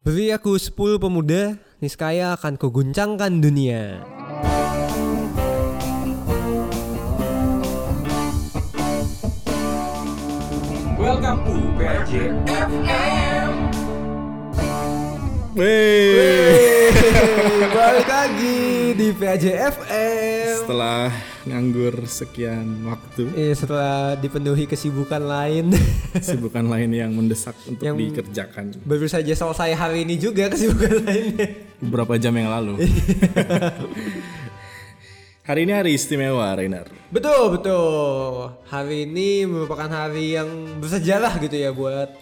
Beri aku 10 pemuda, niscaya akan kuguncangkan dunia. Welcome to PRJ FM. Wey. Balik lagi di PAJ FM. Setelah nganggur sekian waktu, Eh, setelah dipenuhi kesibukan lain, sibukan lain yang mendesak untuk Yang- dikerjakan baru saja selesai hari ini juga kesibukan lainnya. beberapa jam yang lalu. Hari ini hari istimewa, Reinar. Betul betul. Hari ini merupakan hari yang bersejarah gitu ya buat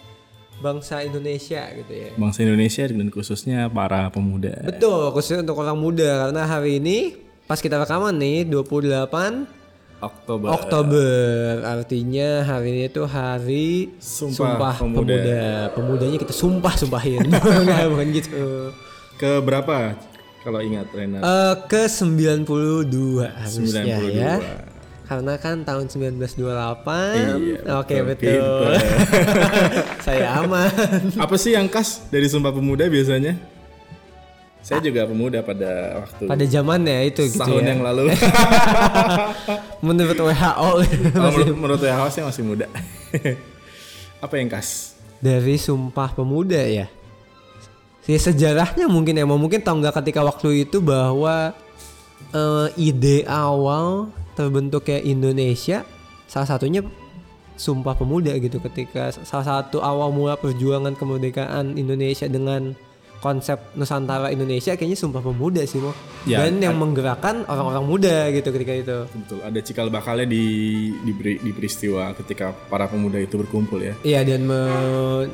bangsa Indonesia gitu ya. Bangsa Indonesia dan khususnya para pemuda. Betul, khususnya untuk orang muda karena hari ini pas kita rekaman nih 28 Oktober. Oktober. Artinya hari ini tuh hari Sumpah pemuda. Pemuda. Pemudanya kita sumpah-sumpahin. Enggak, bukan gitu. Ke berapa? Kalau ingat, Reinar. Eh, ke 92 harusnya 92. ya. Karena kan tahun 1928. Iya, Oke, betul. betul. Saya aman. Apa sih yang khas dari Sumpah Pemuda biasanya? Saya juga pemuda pada waktu Pada zamannya itu gitu tahun ya. yang lalu. Menurut WHO Kalau menurut, menurut WHO saya masih muda. Apa yang khas? dari Sumpah Pemuda ya. Si sejarahnya mungkin ya, mungkin tau nggak ketika waktu itu bahwa eh, ide awal terbentuknya Indonesia salah satunya Sumpah Pemuda gitu ketika salah satu awal mula perjuangan kemerdekaan Indonesia dengan konsep Nusantara Indonesia kayaknya Sumpah Pemuda sih mo. Ya, dan yang menggerakkan orang-orang muda gitu ketika itu. Betul, ada cikal bakalnya di, di di peristiwa ketika para pemuda itu berkumpul ya. Iya dan me-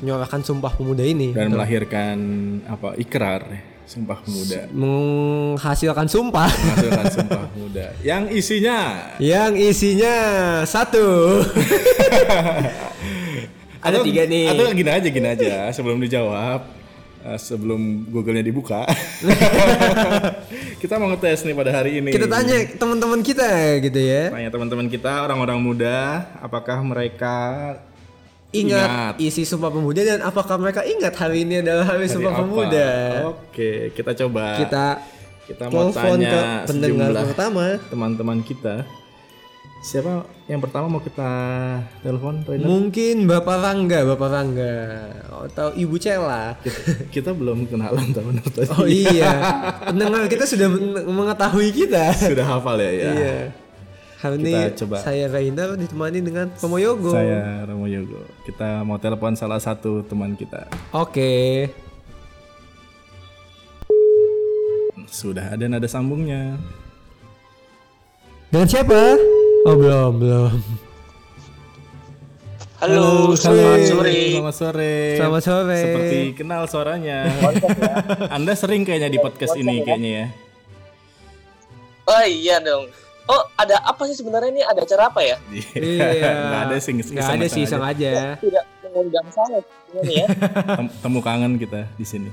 menyuarakan Sumpah Pemuda ini dan melahirkan apa ikrar ya, sumpah pemuda. Menghasilkan sumpah. Menghasilkan sumpah pemuda. Yang isinya? Yang isinya satu. Ada Atau- tiga nih. atau gini aja gini aja. Sebelum dijawab eh, sebelum Google-nya dibuka. Kita mau ngetes nih pada hari ini. Kita tanya teman-teman kita gitu ya. Tanya teman-teman kita orang-orang muda apakah mereka ingat, Ingat. isi sumpah pemuda dan apakah mereka ingat hari ini adalah hari, hari sumpah apa? pemuda? Oke kita coba. Kita kita mau telepon ke tanya pendengar pertama. teman-teman kita. Siapa yang pertama mau kita telepon Rainer? mungkin bapak Rangga bapak Rangga. Atau ibu Cela kita, kita belum kenalan teman tadi. Oh iya. Pendengar kita sudah men- mengetahui kita. Sudah hafal ya ya. Iya. Hari ini coba. saya Rainer ditemani dengan Pemoyogo. saya Romo Yogo kita mau telepon salah satu teman kita Oke. sudah ada nada sambungnya Dengan siapa? Oh belum belum. Halo, selamat sore. selamat sore Selamat sore. seperti kenal suaranya Anda sering kayaknya di podcast ini kayaknya ya Oh iya dong. Oh, ada apa sih sebenarnya ini? Ada acara apa ya? Iya. nggak ada sih Nggak ada sih iseng aja. Tidak mengundang saya ini ya. Tem- temu kangen kita di sini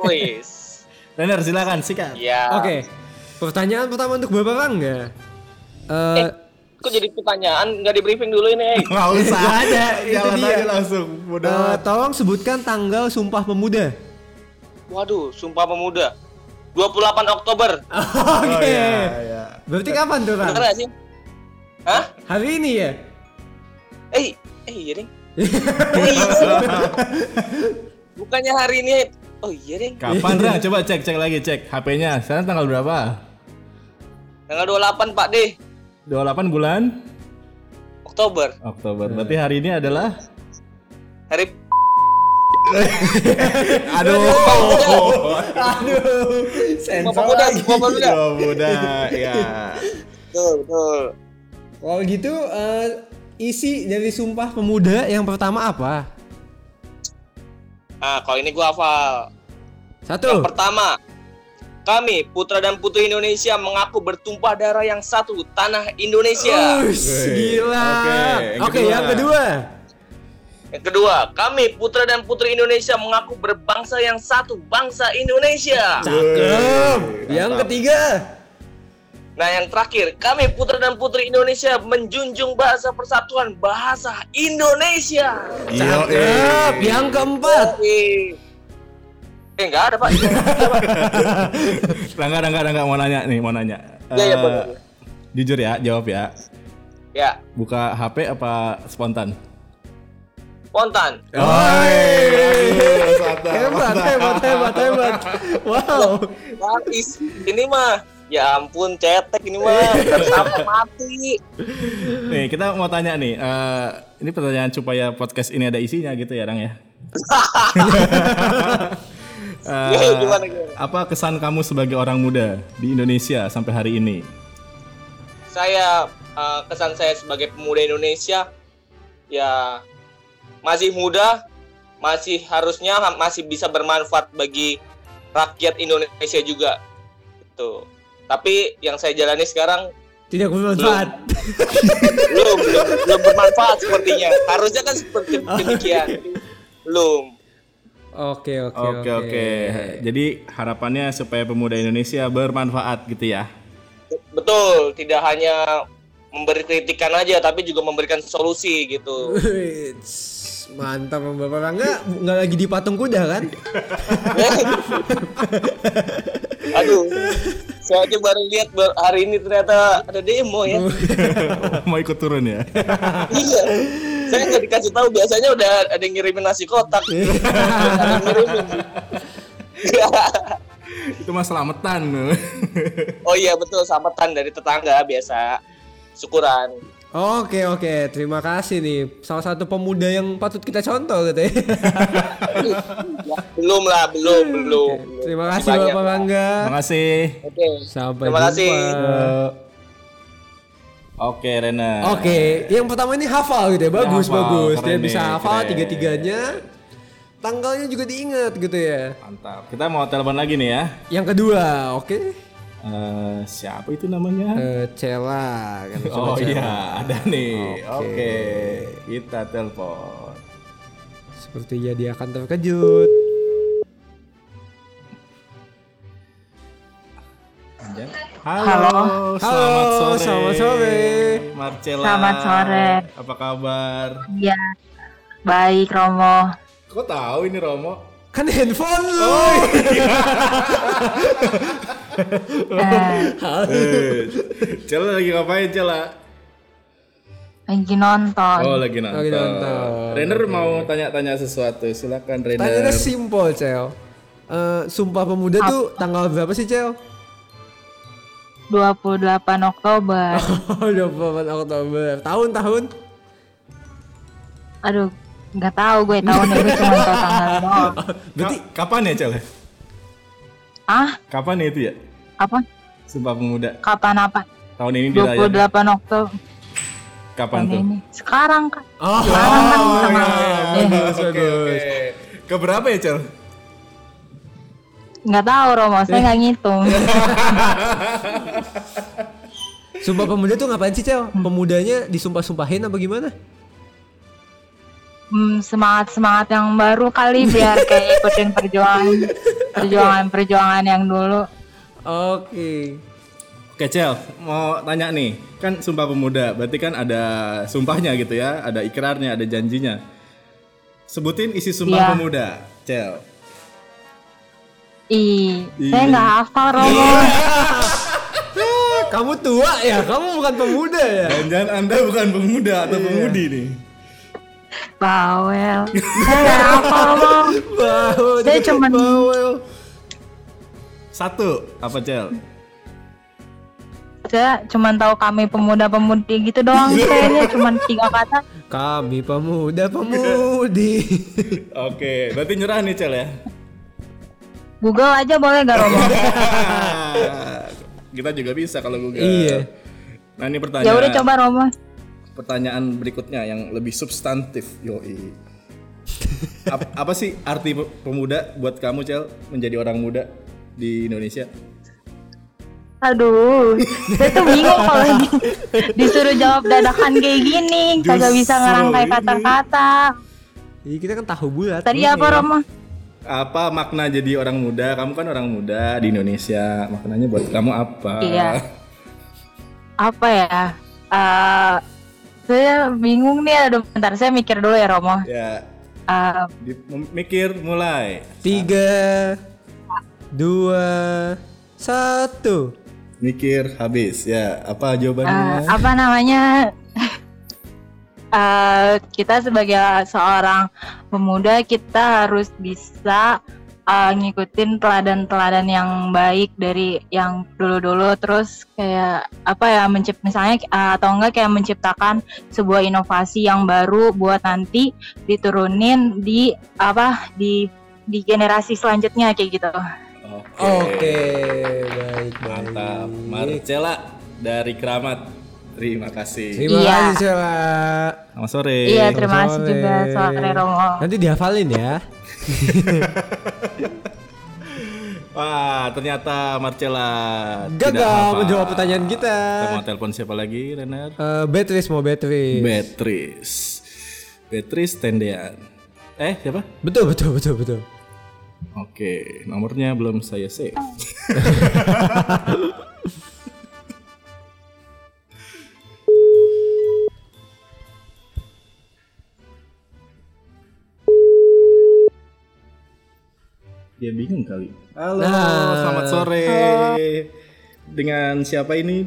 Wis. Renner silakan sikat Ya. Oke. Pertanyaan pertama untuk Bapak Rangga. Eh, Eh, kok jadi pertanyaan nggak di briefing dulu ini? Eh? nggak usah ada, itu jalan dia. aja langsung mudah eh, tolong sebutkan tanggal Sumpah Pemuda. Waduh, Sumpah Pemuda. 28 Oktober. Oke. iya, iya. Berarti kapan tuh, Bener gak sih? Hah? Hari ini ya? Eh, eh iya ding. Oh, iya. Bukannya hari ini. Oh iya ding. kapan Rang? coba cek cek lagi cek HP-nya sekarang tanggal berapa Tanggal 28 Pak D. 28 bulan Oktober. Oktober berarti hari ini adalah Hari aduh Aduh. Sumpah Pemuda. Oh, muda ya Betul, betul. Kalau gitu eh, isi dari Sumpah Pemuda yang pertama apa? Nah, kalau ini gua hafal. Satu. Yang pertama, kami putra dan putri Indonesia mengaku bertumpah darah yang satu tanah Indonesia. Ush, gila. Oke, Oke, yang yang kedua. kedua. Yang kedua, kami putra dan putri Indonesia mengaku berbangsa yang satu bangsa Indonesia. Cakep. Yang ketiga. Nah, yang terakhir, kami putra dan putri Indonesia menjunjung bahasa persatuan bahasa Indonesia. Cakep. Yang keempat. Eh, eh enggak ada, Pak. Rangga, Rangga, Rangga mau nanya nih, mau nanya. Iya, iya, boleh. Jujur ya, jawab ya. ya, Buka HP apa spontan? Spontan. Hebat, hebat, hebat, hebat. Wow. Gratis. Ini mah ya ampun cetek ini mah bersama mati. Nih, kita mau tanya nih. eh, ini pertanyaan supaya podcast ini ada isinya gitu ya, Rang ya. Eh, Ya, gimana, gimana? apa kesan kamu sebagai orang muda di Indonesia sampai hari ini? Saya eh, kesan saya sebagai pemuda Indonesia ya masih muda, masih harusnya masih bisa bermanfaat bagi rakyat Indonesia juga. Gitu. Tapi yang saya jalani sekarang Tidak bermanfaat. belum belum, belum bermanfaat sepertinya. Harusnya kan seperti demikian. Belum. Oke, oke, Oke, oke. Jadi harapannya supaya pemuda Indonesia bermanfaat gitu ya. Betul, tidak hanya memberi kritikan aja tapi juga memberikan solusi gitu. Mantap Bapak Rangga nggak lagi di patung kuda kan? Aduh. Saya aja baru lihat bar- hari ini ternyata ada demo ya. mau ikut turun ya? iya. Saya nggak dikasih tahu biasanya udah ada yang ngirimin nasi kotak. ada yang ngirimin. Itu mah selamatan. oh iya betul samatan dari tetangga biasa. Syukuran. Oke oke, terima kasih nih. Salah satu pemuda yang patut kita contoh gitu ya. Belum lah, belum, belum. belum. Terima kasih banyak Bapak lah. Rangga. Makasih. Oke. Sampai Terima kasih. jumpa. Oke, Rena. Oke, yang pertama ini hafal gitu ya. Bagus, hafal, bagus. Dia bisa hafal tiga-tiganya. Tanggalnya juga diingat gitu ya. Mantap. Kita mau telepon lagi nih ya. Yang kedua, oke. Eh, siapa itu namanya? Eh, Cela kan oh Cela. iya, ada nih. Oke. Oke. Kita telepon. Sepertinya dia akan terkejut. Halo, selamat Halo, sore. selamat sore. Marcella. Selamat sore. Apa kabar? Iya. Baik Romo. Kok tahu ini Romo? Kan handphone lu. Oh. Eh, Eh, Cella lagi ngapain, Cella? lagi nonton. Oh, lagi nonton. Lagi nonton. Rainer mau tanya-tanya sesuatu. Silakan Rainer. Tanyanya simpel, Cel. Eh, Sumpah Pemuda tuh tanggal berapa sih, Cel? 28 Oktober. Oh, 28 Oktober. Tahun-tahun? Aduh, nggak tahu gue tahun ini cuma tahu tanggal doang. Berarti kapan ya, Cella? Ah, Kapan ya itu ya? apa? Sumpah Pemuda. Kapan apa? Tahun ini dirayakan. 28 Oktober Kapan tahun tuh? ini. Sekarang kan. Oh, Sekarang kan sama. Eh, bagus, Oke, bagus. oke. Keberapa ya, Cel? nggak tahu Romo, saya nggak ngitung. Sumpah Pemuda tuh ngapain sih, Cel? Pemudanya disumpah-sumpahin apa gimana? Hmm, semangat semangat yang baru kali biar kayak ikutin perjuangan perjuangan perjuangan yang dulu. Oke. Oke, Cel, mau tanya nih. Kan Sumpah Pemuda, berarti kan ada sumpahnya gitu ya, ada ikrarnya, ada janjinya. Sebutin isi Sumpah Iya. Pemuda, Cel. Ih, Iya. saya nggak hafal Romo. Kamu tua ya? Kamu bukan pemuda ya? Jangan Anda bukan pemuda atau pemudi nih. Bawel. Saya nggak hafal Romo. Bau, Saya bawel. Satu, apa, Cel? Saya cuma tahu kami pemuda-pemudi gitu doang. Kayaknya cuma tiga kata. Kami pemuda pemudi. Oke, berarti nyerah nih, Cel ya. Google aja boleh gak Romo? Kita juga bisa kalau Google. Iya. Nah, ini pertanyaan. Ya udah coba Romo. pertanyaan berikutnya yang lebih substantif yoi Ap- apa sih arti pe- pemuda buat kamu cel menjadi orang muda di Indonesia Aduh, saya tuh bingung kalau di- disuruh jawab dadakan kayak gini, kagak bisa ngerangkai kata-kata. Iya kita kan tahu bulat. Tadi Iya. apa Romo? apa makna jadi orang muda kamu kan orang muda di Indonesia maknanya buat kamu apa Iya. apa ya? Eh, saya bingung nih. Aduh, bentar saya mikir dulu ya Romo. Ya, Eh, di- mem- mikir mulai. Tiga, dua, satu. Mikir habis. Ya, apa jawabannya? apa namanya? Eh, kita sebagai seorang pemuda kita harus bisa eh, ngikutin teladan-teladan yang baik dari yang dulu-dulu terus kayak apa ya mencipt misalnya eh, atau enggak kayak menciptakan sebuah inovasi yang baru buat nanti diturunin di apa di di generasi selanjutnya kayak gitu. Oke. Oke, baik, Mantap. baik. Marcella dari Keramat. Terima kasih. Terima Iya. kasih, Cela. Selamat sore. Iya, terima kasih Sore. juga sore Romo. Nanti dihafalin ya. Wah, ternyata Marcella Gagal menjawab pertanyaan kita. Kita mau telepon siapa lagi, Renner? Eh, Beatrice mau Beatrice. Beatrice. Beatrice Tendean. Eh, siapa? betul, betul, betul, betul. Oke, nomornya belum saya save. Dia bingung kali. Halo, Nah. selamat sore. Dengan siapa ini?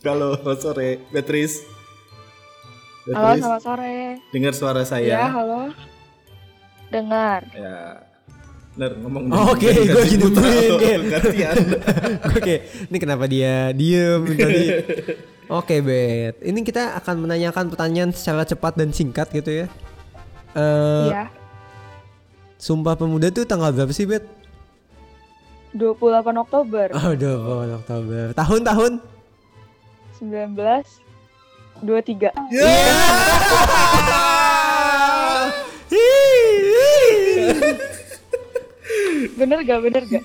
Halo, selamat sore. Beatrice. Halo, Beatrice, selamat sore. dengar suara Ya, saya? halo. Dengar. Ya. Bener, ngomong. Oke, jadi putar, nungguin, Ken. gantian. Oke, ini kenapa dia diem tadi? Oke, Bet. Ini kita akan menanyakan pertanyaan secara cepat dan singkat gitu ya. Eh, Iya. Sumpah Pemuda tuh tanggal berapa sih, Bet? 28 Oktober Oh, 20 Oktober. Tahun-tahun? 19 23. Bener gak? Bener gak?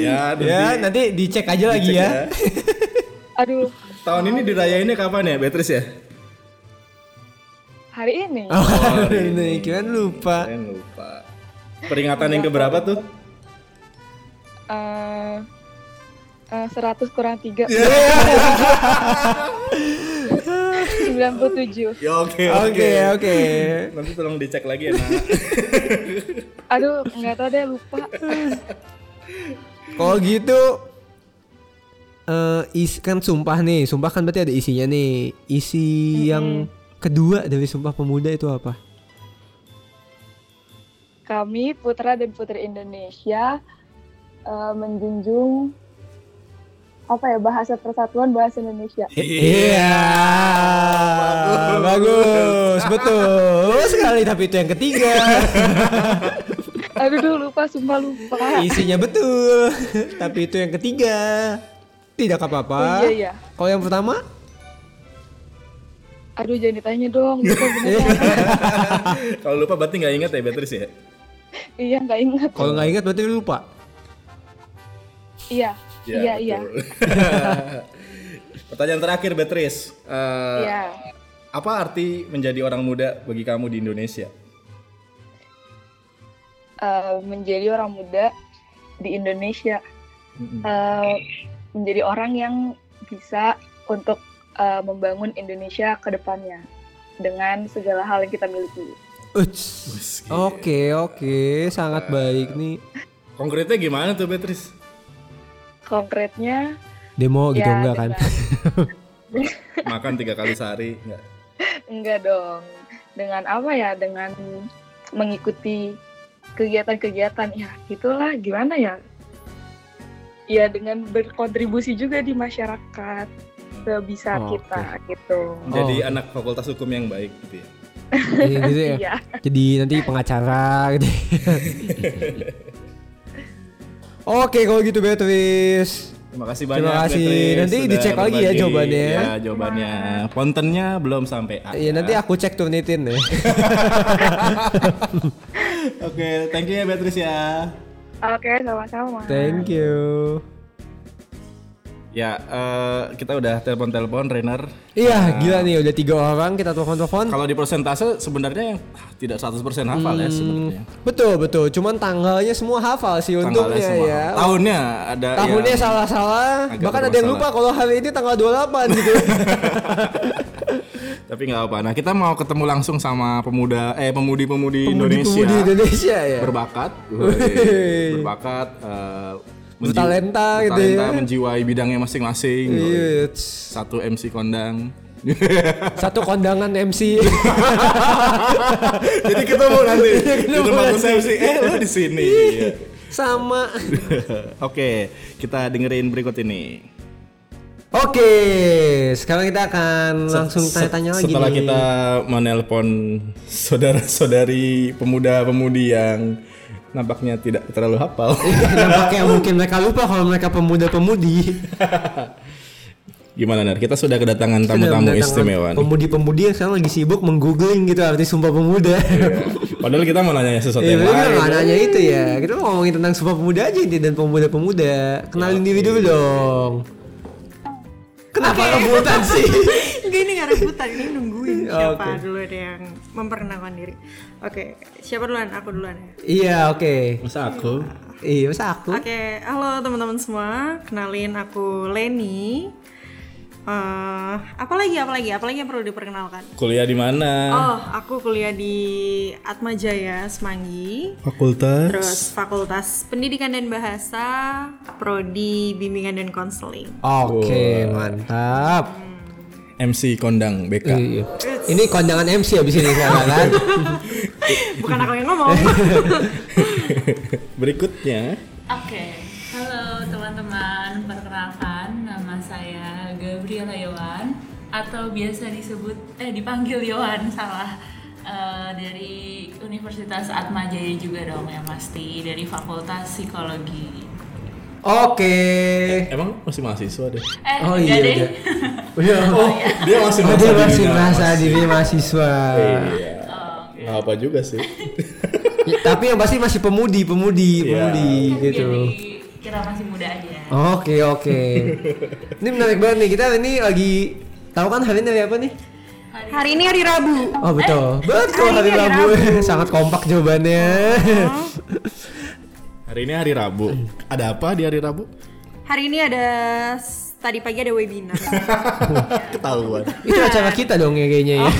ya, nanti, ya, nanti dicek aja lagi dicek ya. Aduh, Tahun ini dirayainnya kapan ya, Beatrice ya? hari ini. Oh, ini kira lupa. Saya lupa. Peringatan yang keberapa tuh? Eh eh, 100 kurang 3. 97. Ya oke Oke, oke. Nanti tolong dicek lagi ya, Nak. Aduh, nggak tahu deh lupa. Kalau gitu eh is kan sumpah nih, sumpah kan berarti ada isinya nih. Isi yang kedua dari Sumpah Pemuda itu apa? Kami putra dan putri Indonesia eh, menjunjung apa ya bahasa persatuan bahasa Indonesia. Iya. Bagus, betul sekali tapi itu yang ketiga. Aduh, duh, lupa, sumpah lupa. Isinya betul, tapi itu yang ketiga. Tidak apa-apa. Oh, iya, iya. Kalau yang pertama? Aduh, jangan ditanya dong. Kalau lupa berarti nggak ingat ya, Beatrice ya? iya, nggak ingat. Kalau nggak ingat berarti lupa. Iya, iya, iya. betul. Pertanyaan terakhir, Beatrice. Eh, Iya. Apa arti menjadi orang muda bagi kamu di Indonesia? Eh, menjadi orang muda di Indonesia. Eh, menjadi orang yang bisa untuk eh, membangun Indonesia ke depannya dengan segala hal yang kita miliki. Oke oke sangat baik nih. Konkretnya gimana tuh, Beatrice? Konkretnya, Demo gitu ya enggak kan? Makan tiga kali sehari? Nggak. enggak dong. Dengan apa ya? Dengan mengikuti kegiatan-kegiatan ya, itulah gimana ya? Ya dengan berkontribusi juga di masyarakat sebisa Oke. kita gitu. Jadi Oh. anak fakultas hukum yang baik gitu ya. Iya, gitu ya. Iya. Jadi nanti pengacara gitu. Oke kalau gitu Beatrice. Terima kasih banyak. Terima kasih. Beatrice, Nanti sudah dicek lagi ya jawabannya. Ya, jawabannya. Pontennya belum sampai A. Iya nanti aku cek turnitin ya. Oke, thank you ya Beatrice ya. Oke, sama-sama. Thank you. Ya, eh, kita udah telepon-telepon Rainer. Iya, gila nih udah tiga orang kita telepon-telepon. Kalau di persentase sebenarnya yang tidak 100% hafal ya sebenarnya. Betul betul, cuman tanggalnya semua hafal sih Tanggalnya untungnya semua ya. Tahunnya ada Tahunnya yang- salah-salah, bahkan ada yang lupa kalau hari ini tanggal 28 gitu. Tapi nggak apa. Nah, kita mau ketemu langsung sama pemuda eh pemudi-pemudi Indonesia Pemudi Indonesia ya. berbakat, berbakat eh, menji- Bertalenta gitu ya. menjiwai bidangnya masing-masing. Iya. Satu MC kondang. Satu kondangan MC. Jadi ketemu nanti di ketemu tempat resepsi. Eh, lu di sini. Iya. Sama. Oke, kita dengerin berikut ini. Oke, sekarang kita akan langsung tanya-tanya lagi Setelah nih. kita menelpon saudara-saudari pemuda-pemudi yang nampaknya tidak terlalu hafal. Nampaknya mungkin mereka lupa kalau mereka pemuda-pemudi. Gimana Nar? Kita sudah kedatangan tamu-tamu istimewa. nih. Pemudi-pemudi yang sekarang lagi sibuk menggoogling gitu arti Sumpah Pemuda. Padahal kita mau nanya sesuatu Iya, yang kita lain. nggak nanya itu ya. Kita mau ngomongin tentang Sumpah Pemuda aja ini dan pemuda-pemuda. Kenalin diri dulu dong. Kenapa rebutan sih? Enggak ini gak rebutan, ini nungguin siapa Oke. dulu ada yang memperkenalkan diri. Oke, siapa duluan? Aku duluan ya. Iya, oke. Masa aku? Iya, masa aku? Oke, halo teman-teman semua. Kenalin aku Leni. Eh, apa lagi? Apa lagi? Apa lagi yang perlu diperkenalkan? Kuliah di mana? Oh, aku kuliah di Atma Jaya Semanggi. Fakultas. Terus Fakultas Pendidikan dan Bahasa, Prodi Bimbingan dan Konseling. Oke, mantap. MC Kondang BK. Iya. Ini kondangan MC abis ini sekarang kan? Bukan aku yang ngomong. Berikutnya. Oke, halo teman-teman, perkenalkan nama saya Gabriela Yohan atau biasa disebut eh dipanggil Yohan salah Eh, dari Universitas Atma Jaya juga dong yang pasti dari Fakultas Psikologi. Oke. Emang masih mahasiswa deh. Eh, Oh iya deh. udah. Udah. Oh, dia masih Oh, dia masih dirinya merasa mas- diri mahasiswa. Iya. Nggak apa juga sih. Ya, tapi yang pasti masih pemudi, pemudi, Iya. pemudi gitu. Biar dikira masih muda aja. Oke oke. ini menarik banget nih kita ini lagi tahu kan hari ini hari apa nih? Hari ini hari Rabu. Oh betul, betul hari hari Rabu. Rabu. Sangat kompak jawabannya. Hari ini hari Rabu. Ada apa di hari Rabu? Hari ini ada tadi pagi ada webinar. Ketahuan. Itu acara kita dong ya kayaknya ya.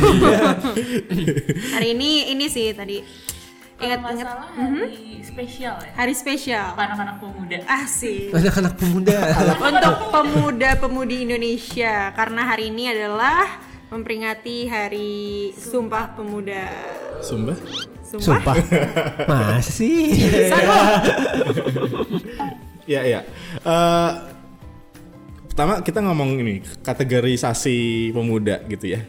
hari ini ini sih tadi ingat-ingat salah hari spesial ya. hari spesial. Anak-anak pemuda? Asik. Anak-anak pemuda. Untuk pemuda-pemudi Indonesia karena hari ini adalah memperingati Hari Sumpah Pemuda. Sumpah. Sumpah. Masa sih? Iya iya. Eh, pertama kita ngomong ini kategorisasi pemuda gitu ya.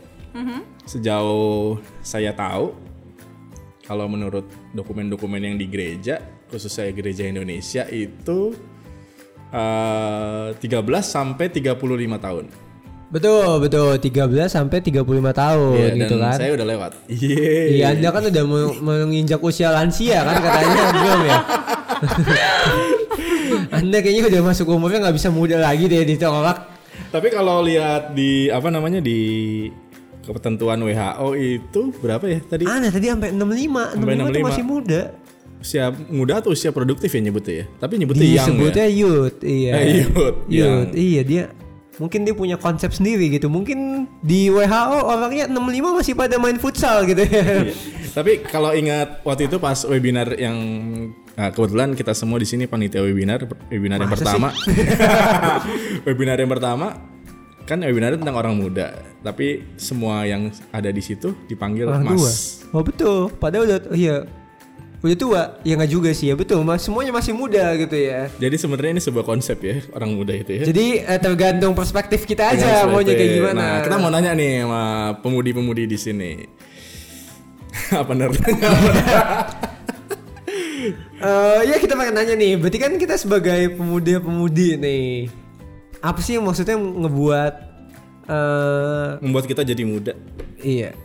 Sejauh saya tahu, kalau menurut dokumen-dokumen yang di gereja, khususnya gereja Indonesia itu eh 13 sampai 35 tahun. Betul betul 13 sampai 35 tahun Iya, gitu dan kan. saya udah lewat. Iya. Iya, Anda kan udah mau- menginjak usia lansia kan katanya belum ya? anda kayaknya udah masuk umurnya nggak bisa muda lagi deh ditolak. Tapi kalau lihat di apa namanya di ketentuan WHO itu berapa ya tadi? Aneh tadi sampai 65, 65, Sampai tuh 65. masih muda. Usia muda atau usia produktif ya nyebutnya ya? Tapi nyebutnya young Disebutnya ya. youth, iya. Eh, youth, young. Youth, iya dia. Mungkin dia punya konsep sendiri gitu. Mungkin di WHO orangnya 65 masih pada main futsal gitu ya. Iya. Tapi kalau ingat waktu itu pas webinar yang nah, kebetulan kita semua di sini panitia webinar webinar yang Masa pertama. webinar yang pertama kan webinar tentang orang muda, tapi semua yang ada di situ dipanggil Orang tua. Mas. Oh betul. Padahal udah iya. Udah tua. Ya nggak juga sih ya betul. Mas semuanya masih muda gitu ya. Jadi sebenarnya ini sebuah konsep ya orang muda itu ya. Jadi eh, tergantung perspektif kita aja maunya kayak gimana. Nah, kita mau nanya nih sama pemudi-pemudi di sini. Apa benar? Eh, ya kita pengen nanya nih. Berarti kan kita sebagai pemuda-pemudi nih. Apa sih yang maksudnya ngebuat eh Membuat kita jadi muda. iya.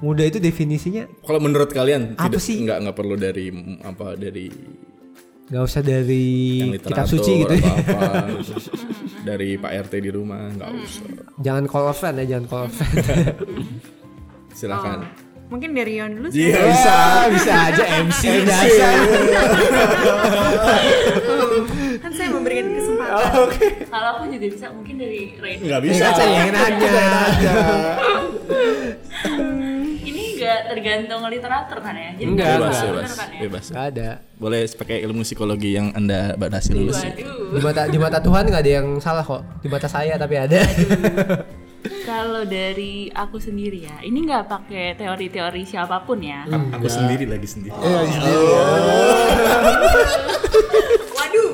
Muda itu definisinya Kalau menurut kalian Apa tidak sih? nggak nggak perlu dari apa dari nggak usah dari kitab suci gitu ya. apa gitu. dari Pak RT di rumah nggak usah. Jangan call a friend ya, jangan call a friend. Silakan. Mungkin dari Yon dulu Iya. sih. bisa, bisa aja MC, dasar. Kan saya memberikan kesempatan. Kalau aku juga bisa mungkin dari Rain. Nggak Ya bisa. kan saya yang nanya. Nggak tergantung literatur kan ya? Jadi Enggak, nggak Bebas, enggak. bebas, bener kan ya? bebas. Gak ada. Boleh pakai ilmu psikologi yang anda berhasil lulus. Di mata di mata Tuhan nggak ada yang salah kok. Di mata saya tapi ada. Kalau dari aku sendiri ya, ini nggak pakai teori-teori siapa pun ya. Aku sendiri lagi sendiri. Waduh.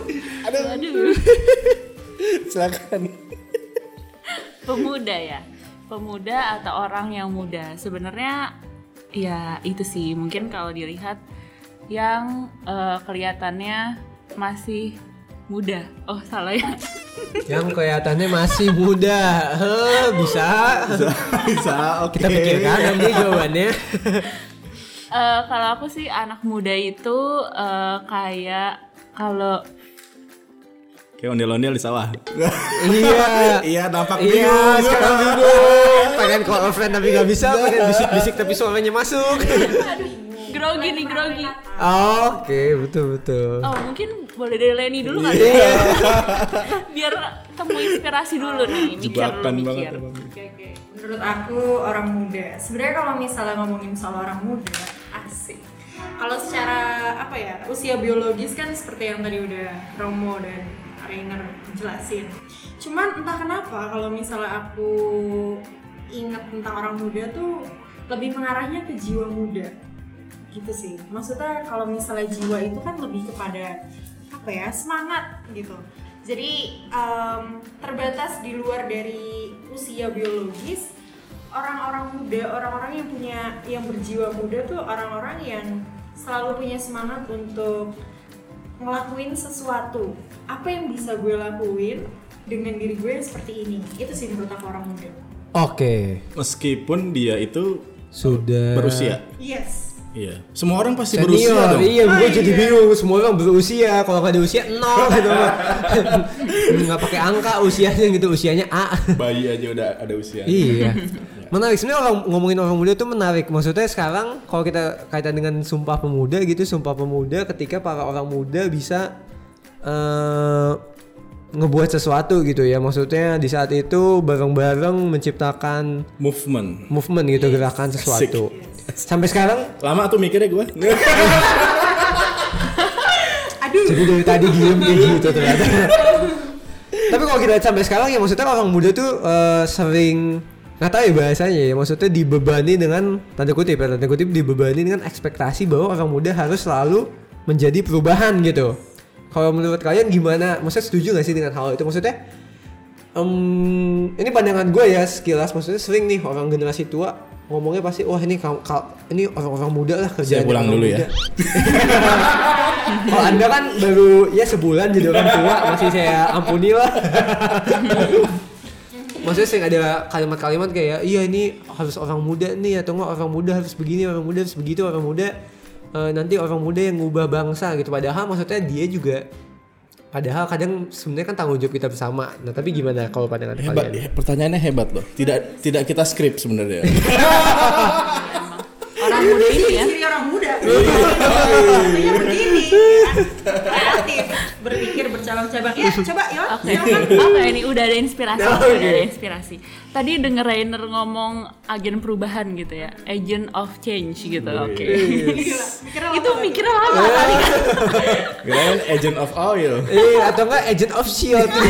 Waduh. Silakan. Pemuda ya. Pemuda atau orang yang muda. Sebenarnya ya itu sih mungkin kalau dilihat yang eh, kelihatannya masih muda. Oh, salah ya. yang kelihatannya masih muda. Heh, bisa. bisa, oke. Kita pikirkan nanti jawabannya. Eh, kalau aku sih anak muda itu eh, kayak kalau Kayak ondel-ondel di sawah. iya. iya, nampak Iya, bingung. sekarang bingung. Pengen call a friend tapi gak bisa, pengen bisik-bisik tapi suaranya masuk. grogi nih grogi. Oke, betul betul. Oh mungkin boleh dari Leni dulu kan? Iya. Biar temu inspirasi dulu nih, mikir dulu Jebakan mikir. banget. Oke, oke. Menurut aku orang muda. Sebenarnya kalau misalnya ngomongin soal orang muda, asik. Kalau secara apa ya usia biologis kan seperti yang tadi udah Romo dan Rainer jelasin. Cuman entah kenapa kalau misalnya aku ingat tentang orang muda tuh lebih mengarahnya ke jiwa muda gitu sih. Maksudnya kalau misalnya jiwa itu kan lebih kepada apa ya semangat gitu. Jadi em, terbatas di luar dari usia biologis orang-orang muda, orang-orang yang punya yang berjiwa muda tuh orang-orang yang selalu punya semangat untuk ngelakuin sesuatu. Apa yang bisa gue lakuin dengan diri gue yang seperti ini? Itu sih menurut aku orang muda. Oke, Meskipun dia itu sudah berusia. Yes. Iya. Semua orang pasti Senior, berusia dong. iya, gue Oh, jadi iya. bingung. Semua orang berusia. Kalau nggak ada usia nol gitu. nggak pakai angka usianya gitu. Usianya A. Bayi aja udah ada usia. iya. Menarik sebenarnya orang ngomongin orang muda tuh menarik. Maksudnya sekarang kalau kita kaitan dengan Sumpah Pemuda gitu, Sumpah Pemuda ketika para orang muda bisa eh ngebuat sesuatu gitu ya. Maksudnya di saat itu bareng-bareng menciptakan Movement. movement gitu, gerakan sesuatu. Sampai sekarang Lama tuh mikirnya gue. Aduh. jadi dari tadi diem kayak gitu ternyata. Tapi kalau kita lihat sampai sekarang ya maksudnya orang muda tuh eh, sering nggak tahu ya bahasanya ya maksudnya dibebani dengan tanda kutip ya tanda kutip dibebani dengan ekspektasi bahwa orang muda harus selalu menjadi perubahan gitu. Kalau menurut kalian gimana? Maksudnya setuju gak sih dengan hal itu? Maksudnya em, ini pandangan gue ya sekilas maksudnya sering nih orang generasi tua ngomongnya pasti wah ini kau ini orang-orang muda lah kerjaan pulang dulu ya. Kalau anda kan baru ya sebulan jadi orang tua masih saya ampuni lah. Maksudnya sering ada kalimat-kalimat kayak iya ini harus orang muda nih atau enggak orang muda harus begini orang muda harus begitu orang muda eh, nanti orang muda yang ngubah bangsa gitu padahal maksudnya dia juga padahal kadang sebenarnya kan tanggung jawab kita bersama nah tapi gimana kalau pandangan hebat. kalian ya, Pertanyaannya hebat loh. Tidak tidak kita skrip sebenarnya. Orang muda ini ya. Orang muda. Begini. kan? Kreatif, berpikir bercabang-cabang. Ya, coba ya. Oke, oke ini udah ada inspirasi, udah ada inspirasi. Tadi denger Rainer ngomong agen perubahan gitu ya, agent of change gitu. Oke. Mikirnya Itu mikirnya lama kali kan. Kirain agent of oil. eh atau enggak agent of shield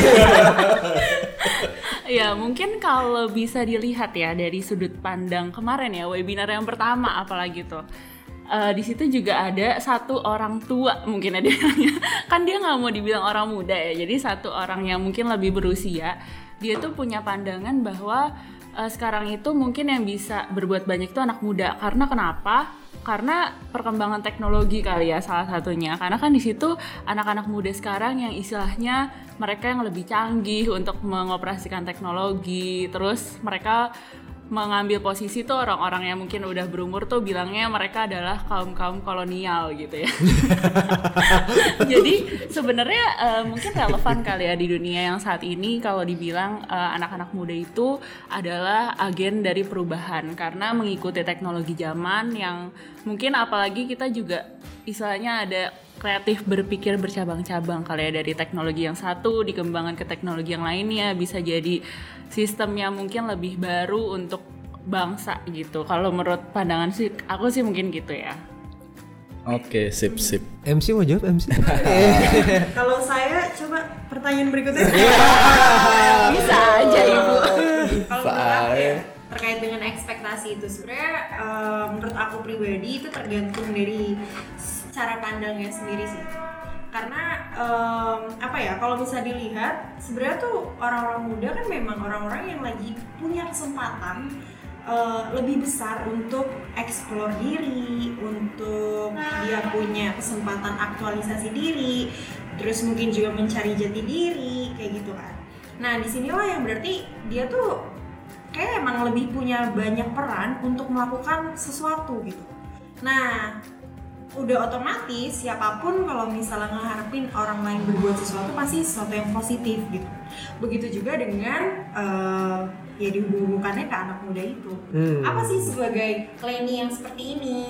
Ya mungkin kalau bisa dilihat ya dari sudut pandang kemarin ya webinar yang pertama apalagi tuh. Eh, di situ juga ada satu orang tua mungkin ada kan dia nggak mau dibilang orang muda ya jadi satu orang yang mungkin lebih berusia dia tuh punya pandangan bahwa eh, sekarang itu mungkin yang bisa berbuat banyak itu anak muda. Karena kenapa? Karena perkembangan teknologi kali ya salah satunya. Karena kan di situ anak-anak muda sekarang yang istilahnya mereka yang lebih canggih untuk mengoperasikan teknologi terus mereka mengambil posisi tuh orang-orang yang mungkin udah berumur tuh bilangnya mereka adalah kaum-kaum kolonial gitu ya. Jadi sebenarnya eh, mungkin relevan kali ya di dunia yang saat ini kalau dibilang eh, anak-anak muda itu adalah agen dari perubahan karena mengikuti teknologi zaman yang mungkin apalagi kita juga istilahnya ada kreatif berpikir bercabang-cabang kali ya dari teknologi yang satu dikembangkan ke teknologi yang lainnya bisa jadi sistem yang mungkin lebih baru untuk bangsa gitu. Kalau menurut pandangan sih aku sih mungkin gitu ya. Oke, sip sip. MC mau jawab MC? Kalau saya coba pertanyaan berikutnya. Bisa aja ibu. Kalau ya terkait dengan ekspektasi itu sebenarnya eh, menurut aku pribadi itu tergantung dari cara pandangnya sendiri sih. Karena em, apa ya kalau bisa dilihat sebenarnya tuh orang-orang muda kan memang orang-orang yang lagi punya kesempatan eh, lebih besar untuk eksplor diri, untuk dia punya kesempatan aktualisasi diri, terus mungkin juga mencari jati diri kayak gitu kan. Nah di sinilah yang berarti dia tuh kayak emang lebih punya banyak peran untuk melakukan sesuatu gitu. Nah udah otomatis siapa pun kalau misalnya ngeharapin orang lain berbuat sesuatu pasti sesuatu yang positif gitu. Begitu juga dengan eh, ya dihubungkannya ke anak muda itu. Hmm. Apa sih sebagai Lenny yang seperti ini?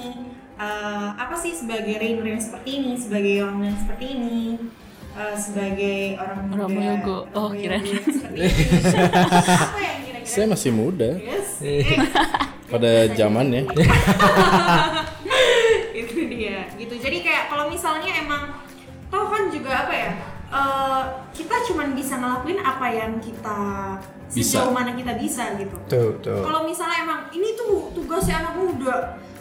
Eh, apa sih sebagai Rainer yang seperti ini? Sebagai orang yang seperti ini? Eh, sebagai orang muda Orang Moyogo. Oh, ini. apa yang kira-kira Saya masih muda Yes. pada zamannya. eh, kita cuman bisa ngelakuin apa yang kita Bisa. sejauh mana kita bisa gitu. Tuh, tuh. kalau misalnya emang ini tuh tugasnya anak muda.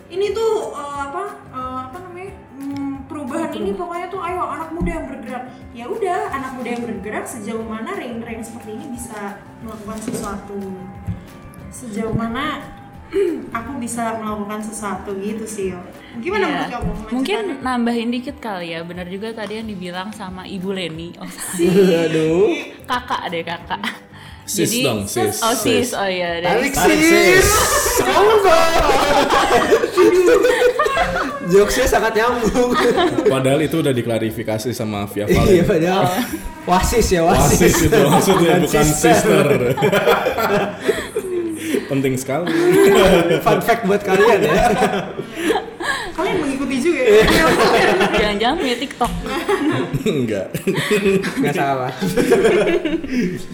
Ini tuh eh, apa eh, apa namanya hmm, perubahan ini pokoknya tuh ayo anak muda yang bergerak. Ya udah anak muda yang bergerak sejauh mana Ranger yang seperti ini bisa melakukan sesuatu. Sejauh mana aku bisa melakukan sesuatu gitu sih yo gimana Iya. menurut kamu Mungkin nambahin dikit kali ya. Benar juga tadi yang dibilang sama Ibu Leni. Oh, Aduh. kakak deh kakak. Sis dong, sis. Oh sis, oh iya. Tarik sis. Jokesnya sangat nyambung. Padahal itu udah diklarifikasi sama Via Iya Valen. padahal wasis ya wasis. Wasis itu maksudnya bukan sister. sister. Penting sekali. Fun fact buat kalian ya. kalian mengikuti juga ya Jangan-jangan punya TikTok. Enggak. Nggak salah.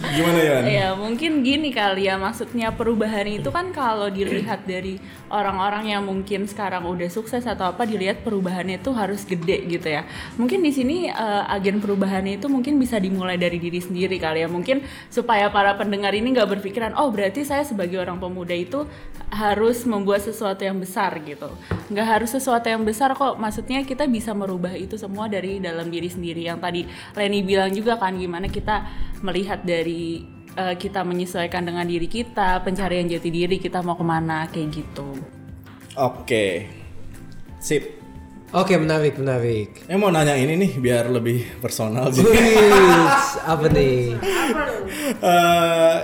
Gimana ya? Ya mungkin gini kali ya maksudnya perubahan itu kan kalau dilihat dari orang-orang yang mungkin sekarang udah sukses atau apa dilihat perubahannya itu harus gede gitu ya. Mungkin di sini eh, agen perubahannya itu mungkin bisa dimulai dari diri sendiri kali ya. Mungkin supaya para pendengar ini nggak berpikiran oh berarti saya sebagai orang pemuda itu harus membuat sesuatu yang besar gitu. Nggak harus sesuatu yang besar kok. Maksudnya kita bisa merubah itu semua dari dalam diri sendiri. Yang tadi Leni bilang juga kan gimana kita melihat dari eh, kita menyesuaikan dengan diri kita, pencarian jati diri kita mau ke mana kayak gitu. Oke. Sip. Oke menarik menarik. Eh mau nanya ini nih biar lebih personal sih. Apa nih? Eh,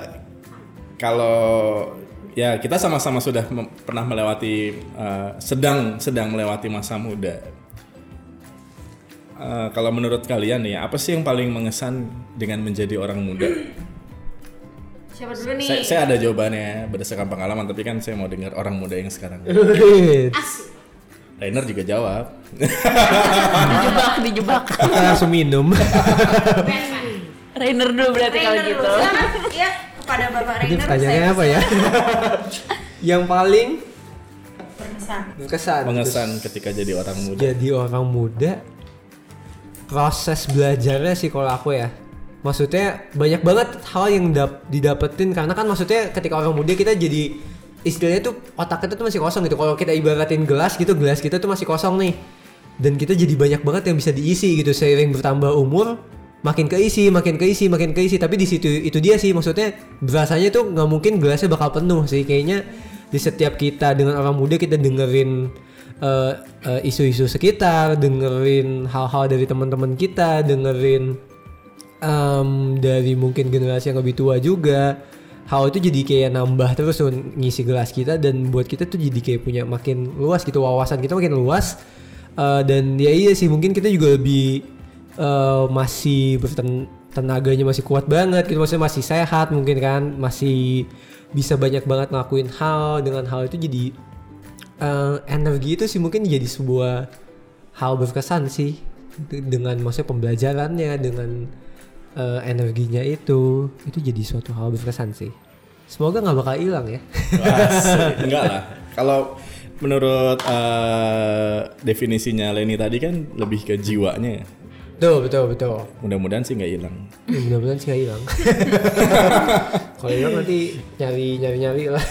kalau ya kita sama-sama sudah mem- pernah melewati eh, sedang sedang melewati masa muda. Eh, kalau menurut kalian nih, apa sih yang paling mengesan dengan menjadi orang muda? siapa dulu nih Saya, saya ada jawabannya berdasarkan pengalaman, tapi kan saya mau dengar orang muda yang sekarang. Asik Rainer juga jawab. Dijebak, dijebak. Kita langsung minum. Rainer dulu berarti kalau Rainer gitu. dulu. Silakan, ya kepada bapak Ini Rainer pertanyaannya saya apa ya? Yang paling berkesan berkesan. Mengesan ketika jadi orang muda. Jadi orang muda proses belajarnya sih kalau aku ya. Maksudnya banyak banget hal yang dap- didapetin karena kan maksudnya ketika orang muda kita jadi istilahnya tuh otak kita tuh masih kosong gitu. Kalau kita ibaratin gelas gitu, gelas kita tuh masih kosong nih. Dan kita jadi banyak banget yang bisa diisi gitu seiring bertambah umur makin keisi, makin keisi, makin keisi. Tapi di situ itu dia sih maksudnya berasanya tuh nggak mungkin gelasnya bakal penuh sih. Kayaknya di setiap kita dengan orang muda kita dengerin eh, eh, isu-isu sekitar, dengerin hal-hal dari teman-teman kita, dengerin em, dari mungkin generasi yang lebih tua juga. Hal itu jadi kayak nambah terus ngisi gelas kita dan buat kita tuh jadi kayak punya makin luas gitu wawasan kita makin luas. Eh, dan ya iya sih mungkin kita juga lebih eh, masih berten tenaganya masih kuat banget gitu maksudnya masih sehat mungkin kan masih bisa banyak banget ngelakuin hal. Dengan hal itu jadi eh, energi itu sih mungkin jadi sebuah hal berkesan sih De- dengan maksudnya pembelajarannya dengan eh, energinya itu itu jadi suatu hal berkesan sih semoga nggak bakal hilang ya. Enggak lah. Kalau menurut eh, definisinya Leni tadi kan lebih ke jiwanya ya. Betul betul betul Mudah-mudahan sih nggak hilang. Ya, mudah-mudahan sih nggak hilang kalau hilang nanti nyari nyari nyari lah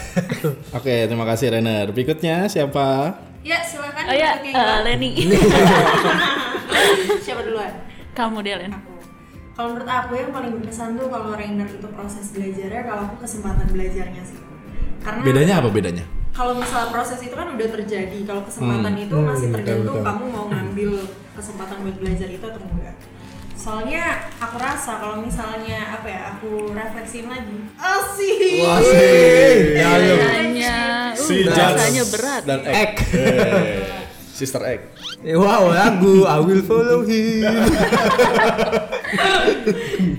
Oke, terima kasih Renner. Berikutnya siapa? Ya silakan. Oh ya, eh, Leni. Siapa duluan? Kamu deh, Len. Aku. Kalau menurut aku yang paling berkesan tuh kalau Rainer itu proses belajarnya, kalau aku kesempatan belajarnya sih. Karena Bedanya apa bedanya? Kalau misalnya proses itu kan udah terjadi, kalau kesempatan itu masih Hmm, tergantung betul, betul. kamu mau ngambil kesempatan buat belajar itu atau enggak. Soalnya aku rasa kalau misalnya apa ya, aku refleksiin lagi. Asik. Hanya, uh, bahasanya berat. dan Ek. Ek. Eh, Sister Ek. Eh, wow lagu I will follow him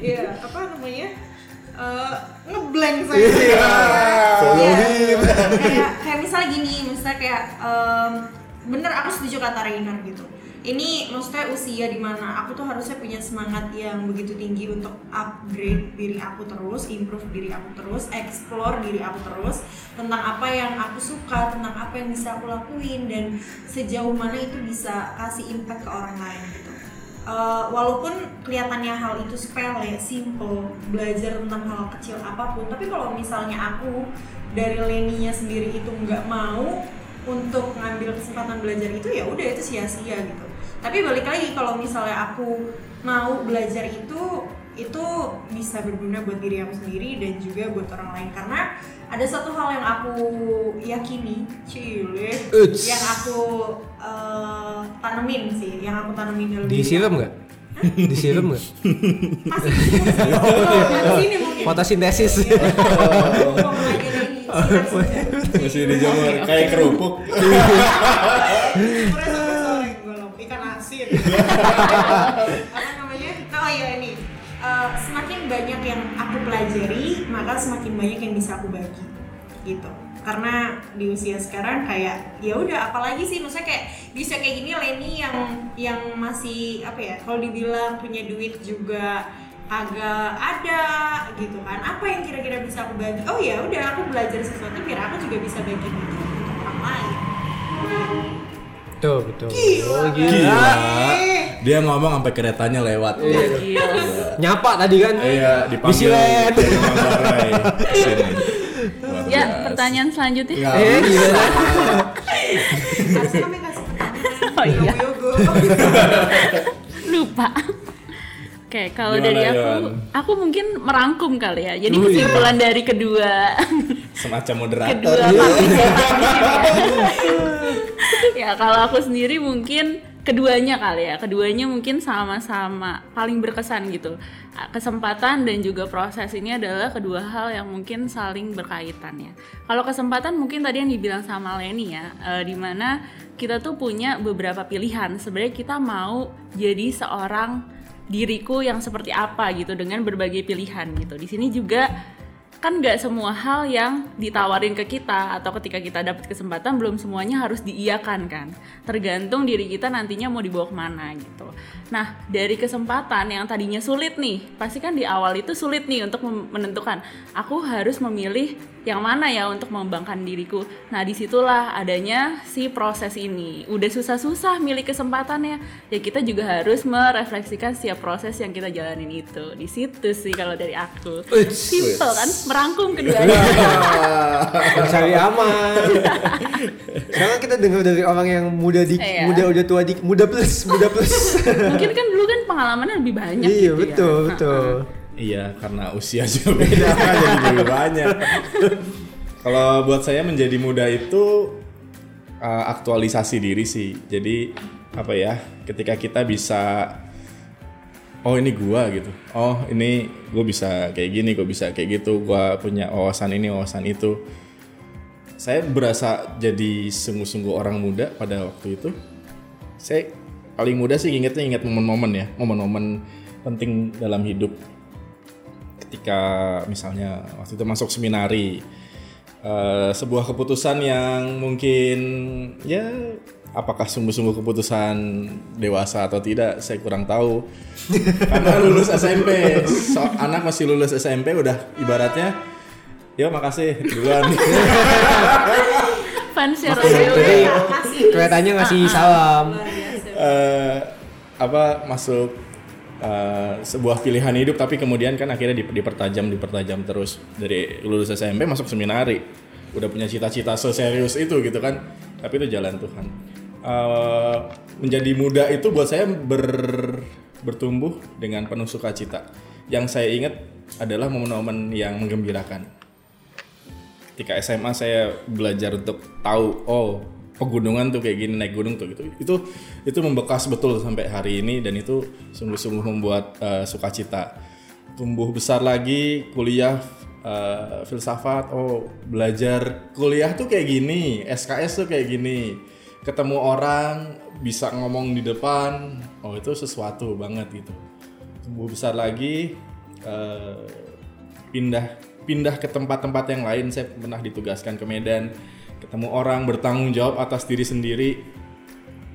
Iya, apa namanya? Eh, ngeblank saya. Iya. Follow Iya. him. kayak gini, misalnya kayak em, bener aku setuju kata Rainer gitu. Ini maksudnya usia di mana aku tuh harusnya punya semangat yang begitu tinggi untuk upgrade diri aku terus, improve diri aku terus, explore diri aku terus tentang apa yang aku suka, tentang apa yang bisa aku lakuin dan sejauh mana itu bisa kasih impact ke orang lain gitu. Uh, walaupun kelihatannya hal itu sepele, simple, belajar tentang hal kecil apa pun, tapi kalau misalnya aku dari Leninya sendiri itu nggak mau untuk ngambil kesempatan belajar itu ya udah itu sia-sia gitu. Tapi balik lagi kalau misalnya aku mau belajar itu itu bisa berguna buat diri aku sendiri dan juga buat orang lain. Karena ada satu hal yang aku yakini, cile, Uts. yang aku uh, tanemin sih, yang aku tanemin dalam disiram nggak? Disiram nggak? Masih di sini, di sini mungkin. fotosintesis. Mau belajar ini, sinar-sinar. Masih dijemur kayak kerupuk. Ikan asin. Semakin banyak yang aku pelajari, maka semakin banyak yang bisa aku bagi. Gitu. Karena di usia sekarang kayak ya udah apalagi sih maksudnya kayak di usia kayak gini Leni yang yang masih apa ya kalau dibilang punya duit juga agak ada gitu kan apa yang kira-kira bisa aku bagi oh ya udah aku belajar sesuatu biar aku juga bisa bagi itu untuk orang lain betul betul Gila, oh, Gila. Dia ngomong sampai keretanya lewat. Gila. nyapa tadi kan Iya, dipanggil Bisilet. Luar Ya, pertanyaan selanjutnya. Eh gila harusnya kami kasih Oh iya. Lupa. Oke, kalau Gimana, dari aku, Yon? aku mungkin merangkum kali ya. Jadi iya. kesimpulan dari kedua Semacam moderator. kedua partisipasi ya kalau aku sendiri mungkin keduanya kali ya keduanya mungkin sama-sama paling berkesan gitu kesempatan dan juga proses ini adalah kedua hal yang mungkin saling berkaitan ya kalau kesempatan mungkin tadi yang dibilang sama Leni ya eh, di mana kita tuh punya beberapa pilihan sebenarnya kita mau jadi seorang diriku yang seperti apa gitu dengan berbagai pilihan gitu. Di sini juga kan nggak semua hal yang ditawarin ke kita atau ketika kita dapat kesempatan belum semuanya harus diiyakan kan? Tergantung diri kita nantinya mau dibawa ke mana gitu. Nah dari kesempatan yang tadinya sulit nih pasti kan di awal itu sulit nih untuk menentukan aku harus memilih yang mana ya untuk mengembangkan diriku. Nah di situlah adanya si proses ini. Udah susah-susah milih kesempatannya ya kita juga harus merefleksikan setiap proses yang kita jalanin itu. Di situ sih kalau dari aku. Simple kan merangkum keduanya cari aman sekarang kita dengar dari orang yang muda di Iya. muda udah tua di muda plus muda plus mungkin kan dulu kan pengalamannya lebih banyak iya gitu betul ya. betul Iya, karena usia juga beda kan jadi lebih banyak. Kalau buat saya menjadi muda itu uh, aktualisasi diri sih. Jadi apa ya? Ketika kita bisa oh ini gua gitu. Oh ini gue bisa kayak gini gue bisa kayak gitu. Gua punya wawasan ini wawasan itu. Saya berasa jadi sungguh-sungguh orang muda pada waktu itu. Saya paling muda sih ingetnya inget momen-momen ya. Momen-momen penting dalam hidup. Ketika misalnya waktu itu masuk seminari eh, sebuah keputusan yang mungkin ya apakah sungguh-sungguh keputusan dewasa atau tidak saya kurang tahu. Karena lulus SMP so, anak masih lulus SMP udah ibaratnya ya makasih duluan. Fans ya Jadi kelihatannya ngasih salam. Luar biasa. eh apa masuk eh, sebuah pilihan hidup tapi kemudian kan akhirnya di- dipertajam dipertajam terus. Dari lulus SMP masuk seminari. Udah punya cita-cita seserius itu gitu kan. Tapi itu jalan Tuhan Eh, menjadi muda itu buat saya ber- bertumbuh dengan penuh sukacita. Yang saya ingat adalah momen-momen yang menggembirakan. Ketika SMA saya belajar untuk tahu oh pegunungan tuh kayak gini naik gunung tuh gitu. Itu itu membekas betul sampai hari ini dan itu sungguh-sungguh membuat eh, sukacita. Tumbuh besar lagi kuliah eh, filsafat oh belajar kuliah tuh kayak gini SKS tuh kayak gini ketemu orang bisa ngomong di depan. Oh itu sesuatu banget gitu. Tumbuh besar lagi eh, pindah pindah ke tempat-tempat yang lain. Saya pernah ditugaskan ke Medan ketemu orang bertanggung jawab atas diri sendiri.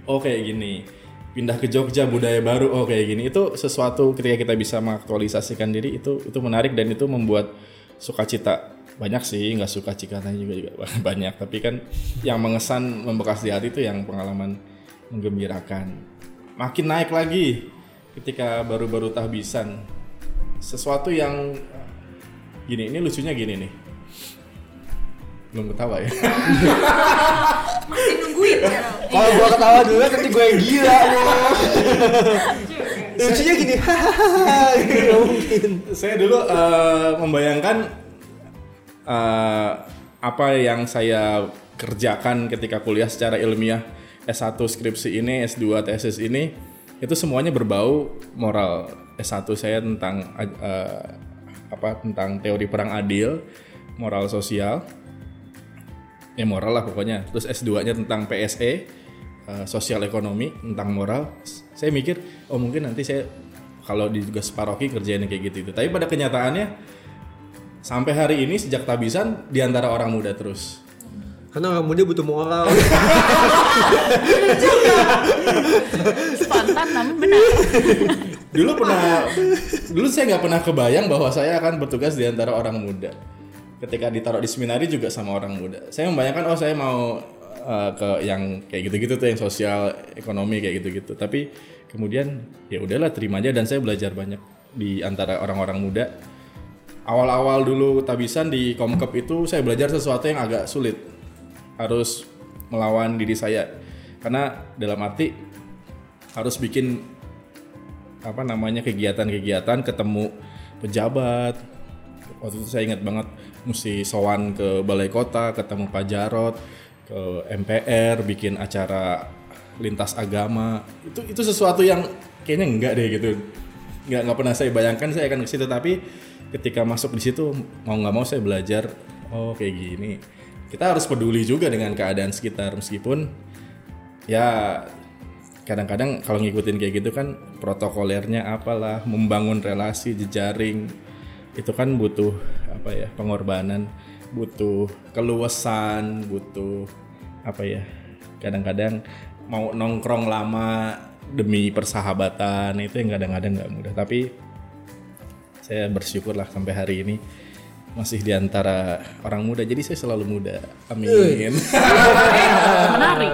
Oh kayak gini. Pindah ke Jogja budaya baru. Oh kayak gini. Itu sesuatu ketika kita bisa mengaktualisasikan diri itu itu menarik dan itu membuat sukacita banyak sih nggak suka cikatanya juga juga banyak. Tapi kan yang mengesan membekas di hati itu yang pengalaman menggembirakan. Makin naik lagi ketika baru-baru tahbisan. Sesuatu yang gini ini lucunya gini nih. Belum ketawa ya? Masih nungguin ya. Kalau gua ketawa dulu nanti gue yang gila. Lucunya gini, hahaha, nggak mungkin. saya dulu eh, membayangkan eh, apa yang saya kerjakan ketika kuliah secara ilmiah S1 skripsi ini, S2 tesis ini itu semuanya berbau moral. S1 saya tentang eh, apa tentang teori perang adil, moral sosial. Ya moral lah pokoknya. Terus S2-nya tentang PSE, eh, sosial ekonomi, tentang moral. Saya mikir, oh mungkin nanti saya kalau di tugas paroki kerjain yang kayak gitu itu. Tapi pada kenyataannya sampai hari ini sejak tabisan di antara orang muda terus. Karena orang muda butuh moral. Spontan namun benar. Dulu pernah, dulu saya nggak pernah kebayang bahwa saya akan bertugas di antara orang muda. Ketika ditaruh di seminari juga sama orang muda. Saya membayangkan oh saya mau uh, ke yang kayak gitu-gitu tuh yang sosial, ekonomi kayak gitu-gitu. Tapi kemudian ya udahlah terima aja dan saya belajar banyak di antara orang-orang muda. Awal-awal dulu tabisan di Komkep itu saya belajar sesuatu yang agak sulit. Harus melawan diri saya. Karena dalam arti harus bikin apa namanya kegiatan-kegiatan ketemu pejabat waktu itu saya ingat banget mesti sowan ke balai kota ketemu Pak Jarot ke MPR bikin acara lintas agama itu itu sesuatu yang kayaknya enggak deh gitu nggak nggak pernah saya bayangkan saya akan ke situ tapi ketika masuk di situ mau nggak mau saya belajar oh kayak gini. Kita harus peduli juga dengan keadaan sekitar meskipun ya kadang-kadang kalau ngikutin kayak gitu kan protokolernya apalah membangun relasi jejaring itu kan butuh apa ya pengorbanan butuh keluasan butuh apa ya kadang-kadang mau nongkrong lama demi persahabatan itu yang kadang-kadang nggak mudah. Tapi saya bersyukur lah sampai hari ini masih di antara orang muda jadi saya selalu muda amin Menarik.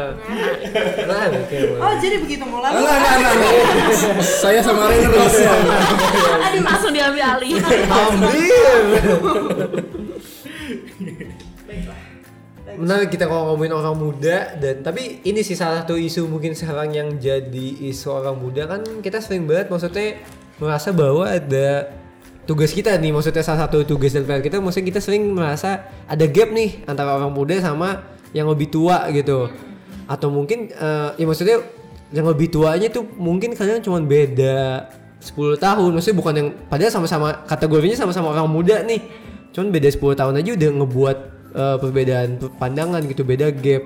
Nah, oke, boleh. Oh jadi begitu mulai. Enggak, enggak, enggak. saya sama Rainer terus Aduh, langsung diambil alih. Ambil. Menarik kita kalau ngomongin orang muda dan tapi ini sih salah satu isu mungkin sekarang yang jadi isu orang muda kan kita sering banget maksudnya merasa bahwa ada tugas kita nih maksudnya salah satu tugas dan PR kita maksudnya kita sering merasa ada gap nih antara orang muda sama yang lebih tua gitu. Atau mungkin eh, ya maksudnya yang lebih tuanya tuh mungkin kadang cuma beda 10 tahun. Maksudnya bukan yang padahal sama-sama kategorinya sama-sama orang muda nih. Cuman beda 10 tahun aja udah ngebuat eh, perbedaan pandangan gitu beda gap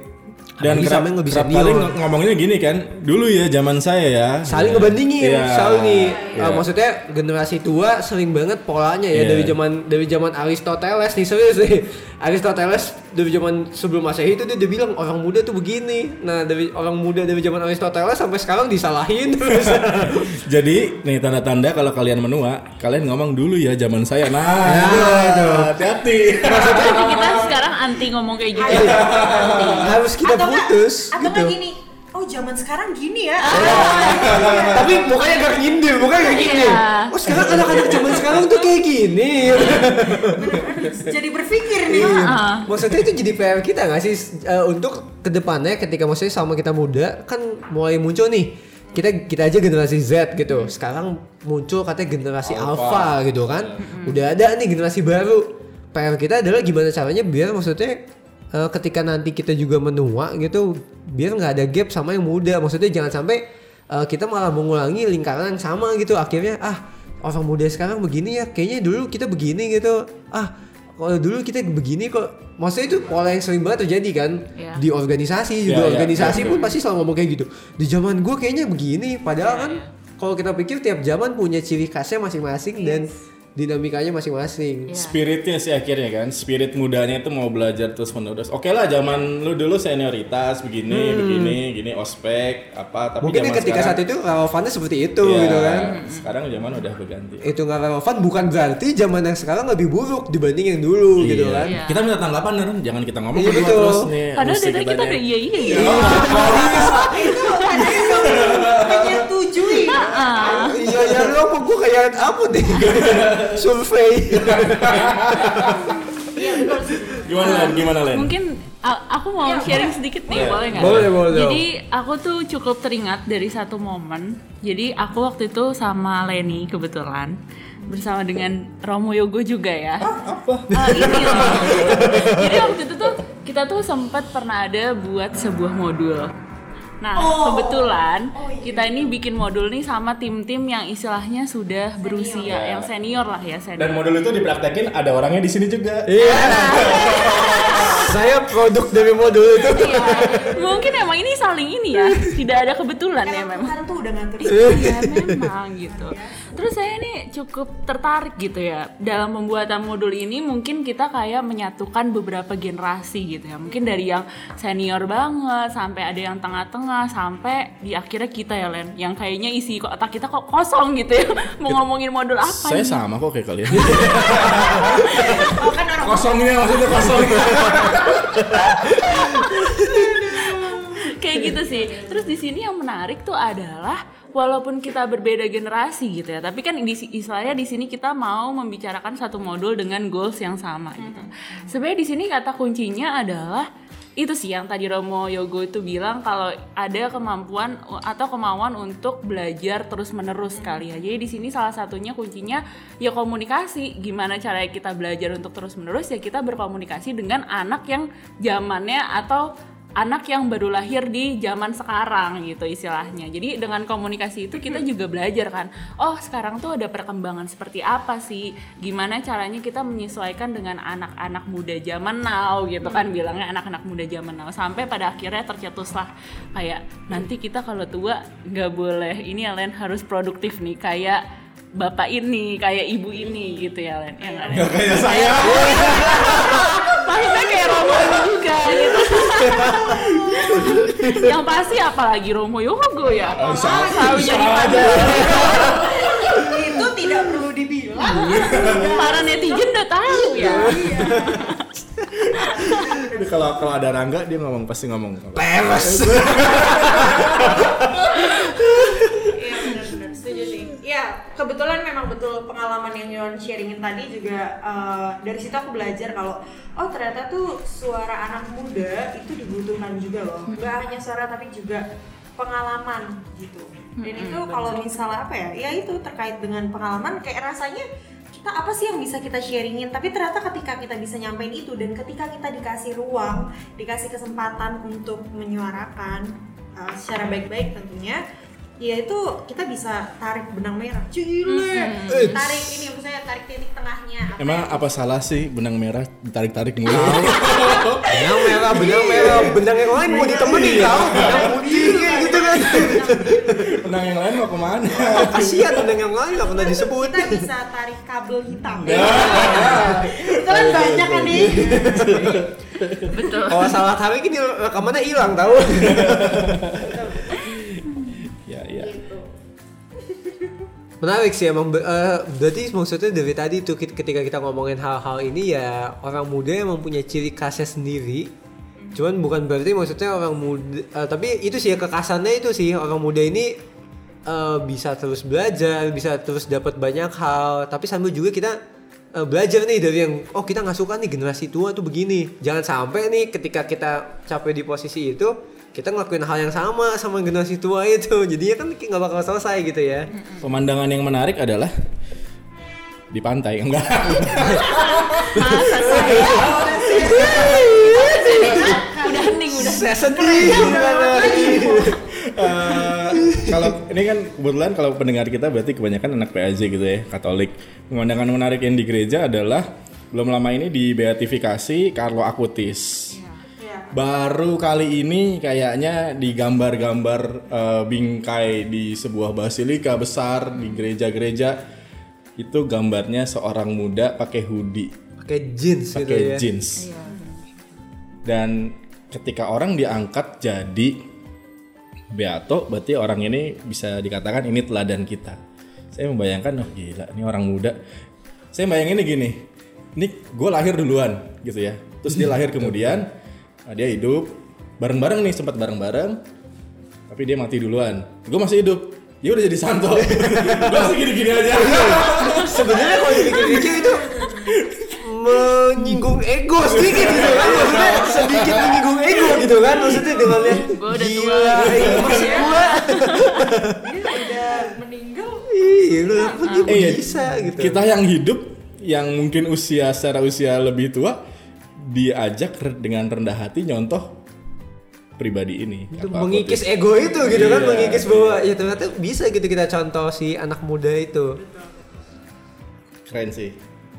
Dan Apalagi kerap, sama yang lebih kerap senior kali ng- ngomonginnya gini kan, dulu ya zaman saya ya. saling Ya. ngebandingin Iya, selalu nih iya. Uh, maksudnya generasi tua sering banget polanya ya Iya. dari zaman dari zaman Aristoteles nih serius nih Aristoteles dari zaman sebelum masehi itu dia, dia bilang orang muda tuh begini nah dari orang muda dari zaman Aristoteles sampai sekarang disalahin terus Jadi nih tanda-tanda kalau kalian menua, kalian ngomong dulu ya zaman saya. Nah, itu hati-hati. Kita sekarang anti ngomong kayak gitu. harus kita atau putus atau gitu. gini oh zaman sekarang gini ya. Tapi mukanya gak nyindir mukanya gak gini Iya. oh sekarang anak-anak zaman sekarang tuh kayak gini. Jadi berpikir nih. Heeh. Maksudnya itu jadi PR kita nggak sih? Eh, untuk ke depannya ketika maksudnya sama kita muda kan mulai muncul nih. Kita kita aja generasi Z gitu. Sekarang muncul katanya generasi Alpha, gitu kan. Udah ada nih generasi baru PR kita adalah gimana caranya biar maksudnya eh, ketika nanti kita juga menua gitu biar nggak ada gap sama yang muda. Maksudnya jangan sampai eh, kita malah mengulangi lingkaran yang sama gitu. Akhirnya ah orang muda sekarang begini ya kayaknya dulu kita begini gitu. Ah kalau dulu kita begini kok. Maksudnya itu pola yang sering banget terjadi kan. Iya. di organisasi Iya, juga. Iya, organisasi iya, pun pasti selalu ngomong kayak gitu. Di zaman gue kayaknya begini. Padahal kan kalau kita pikir tiap zaman punya ciri khasnya masing-masing dan dinamikanya masing-masing Iya. Spiritnya sih akhirnya kan, spirit mudanya itu mau belajar terus menerus. Oke lah, zaman lu dulu senioritas begini, begini, gini ospek apa. Tapi Hmm. mungkin ketika sekarang, saat itu relevannya seperti itu ya, gitu kan Sekarang zaman udah berganti. itu nggak relevan bukan berarti zaman yang sekarang lebih buruk dibanding yang dulu gitu Iya. kan Iya. Kita minta tanggapan Ren, jangan kita ngomong Iya, berdua terus nih. Padahal dari kita udah iya iya gitu. itu hanya tujui iya ya lu apa gue kayak apa deh survei Gimana Len? Gimana Len? Mungkin a- aku mau sharing sedikit nih, Iya. boleh nggak? Boleh, boleh. Jadi aku tuh cukup teringat dari satu momen. Jadi aku waktu itu sama Leni kebetulan bersama dengan Romo Yogo juga ya. Apa? Ah, ini loh. Jadi waktu itu tuh kita tuh sempat pernah ada buat sebuah modul. Nah, kebetulan kita ini bikin modul nih sama tim-tim yang istilahnya sudah berusia, yang senior lah ya, senior. Dan modul itu dipraktekin ada orangnya di sini juga. iya. Saya produk dari modul itu. Iya, mungkin emang ini saling ini ya, tidak ada kebetulan ya memang. Tuh udah ngatur Iya. Memang gitu. Terus saya ini cukup tertarik gitu ya dalam pembuatan modul ini mungkin kita kayak menyatukan beberapa generasi gitu ya. Mungkin dari yang senior banget sampai ada yang tengah-tengah sampai di akhirnya kita ya Len yang kayaknya isi otak kita kok kosong gitu ya. Mau ngomongin modul apa Saya ini? sama kok kayak kalian. oh kan orang Kosongnya maksudnya kosong. kayak gitu sih. Terus di sini yang menarik tuh adalah walaupun kita berbeda generasi gitu ya, tapi kan di istilahnya di sini kita mau membicarakan satu modul dengan goals yang sama gitu. Sebenarnya di sini kata kuncinya adalah itu sih yang tadi Romo Yogo itu bilang kalau ada kemampuan atau kemauan untuk belajar terus menerus kali ya. Jadi di sini salah satunya kuncinya ya komunikasi. Gimana caranya kita belajar untuk terus menerus ya kita berkomunikasi dengan anak yang zamannya atau anak yang baru lahir di zaman sekarang gitu istilahnya. Jadi dengan komunikasi itu kita juga belajar kan. Oh, sekarang tuh ada perkembangan seperti apa sih? Gimana caranya kita menyesuaikan dengan anak-anak muda zaman now gitu kan bilangnya anak-anak muda zaman now sampai pada akhirnya tercetuslah kayak nanti kita kalau tua nggak boleh ini ya Len harus produktif nih kayak bapak ini, kayak ibu ini gitu ya Len. Ya nggak, Len? Kayak saya. maksudnya kayak Romo juga gitu. Yang pasti apalagi Romo Yogo ya? Selalu jadi pada itu tidak perlu dibilang. Para netizen udah tahu ya. Tapi Kalau kalau ada Rangga dia ngomong pasti ngomong. peres Iya benar-benar Iya kebetulan memang betul pengalaman yang Yon sharingin tadi juga eh, dari situ aku belajar kalau oh ternyata tuh suara anak muda itu dibutuhkan juga loh. Gak hanya suara tapi juga pengalaman gitu. Dan itu kalau misalnya apa ya? Ya itu terkait dengan pengalaman kayak rasanya kita apa sih yang bisa kita sharingin tapi ternyata ketika kita bisa nyampein itu dan ketika kita dikasih ruang dikasih kesempatan untuk menyuarakan uh, secara baik-baik tentunya ya itu kita bisa tarik benang merah. Cile tarik ini misalnya tarik titik tengahnya. Apa Emang apa salah sih benang merah ditarik-tarik mulu? benang merah benang merah. Benang yang lain mau ditemenin kau benang putih gitu kan. Benang yang lain mau ke mana? kasihan benang yang lain nggak pernah disebut. Kita bisa tarik kabel hitam. Ya. itu kan banyak kan nih Betul. kalau salah tarik ini rekamannya hilang tahu Menarik sih emang eh, berarti maksudnya dari tadi tuh ketika kita ngomongin hal-hal ini ya orang muda emang punya ciri khasnya sendiri. Cuman bukan berarti maksudnya orang muda eh, tapi itu sih ya kekasannya itu sih orang muda ini eh, bisa terus belajar, bisa terus dapat banyak hal, tapi sambil juga kita eh, belajar nih dari yang oh kita nggak suka nih generasi tua tuh begini. Jangan sampai nih ketika kita capek di posisi itu kita ngelakuin hal yang sama sama generasi tua itu. Jadinya kan nggak bakal selesai gitu ya. Pemandangan yang menarik adalah di pantai enggak. Masa udah hening udah. Saya sedih. Eh, kalau ini kan kebetulan kalau pendengar kita berarti kebanyakan anak PAJ gitu ya Katolik. Pemandangan menarik yang di gereja adalah belum lama ini di beatifikasi Carlo Acutis baru kali ini kayaknya di gambar-gambar eh, bingkai di sebuah basilika besar di gereja-gereja itu gambarnya seorang muda pakai hoodie pakai jeans gitu pakai ya. jeans. Dan ketika orang diangkat jadi beato, berarti orang ini bisa dikatakan ini teladan kita. Saya membayangkan, oh gila, ini orang muda. Saya bayanginnya gini, ini gue lahir duluan gitu ya. Terus dia lahir kemudian, nah, dia hidup bareng-bareng nih, sempat bareng-bareng. Tapi dia mati duluan. Gue masih hidup. Dia udah jadi santo. gue masih gini-gini aja. Sebenarnya kalau dipikir-pikir itu menyinggung ego sedikit gitu kan maksudnya sedikit menyinggung ego gitu kan maksudnya dengan lihat Gua udah gila tua. ini masih gua dia udah meninggal iya lu Eh, iya. bisa gitu Kita yang hidup yang mungkin usia secara usia lebih tua diajak dengan rendah hati nyontoh pribadi ini. Untuk Apa mengikis ego itu gitu kan Iya. mengikis bahwa ya ternyata bisa gitu kita contoh si anak muda itu Keren sih.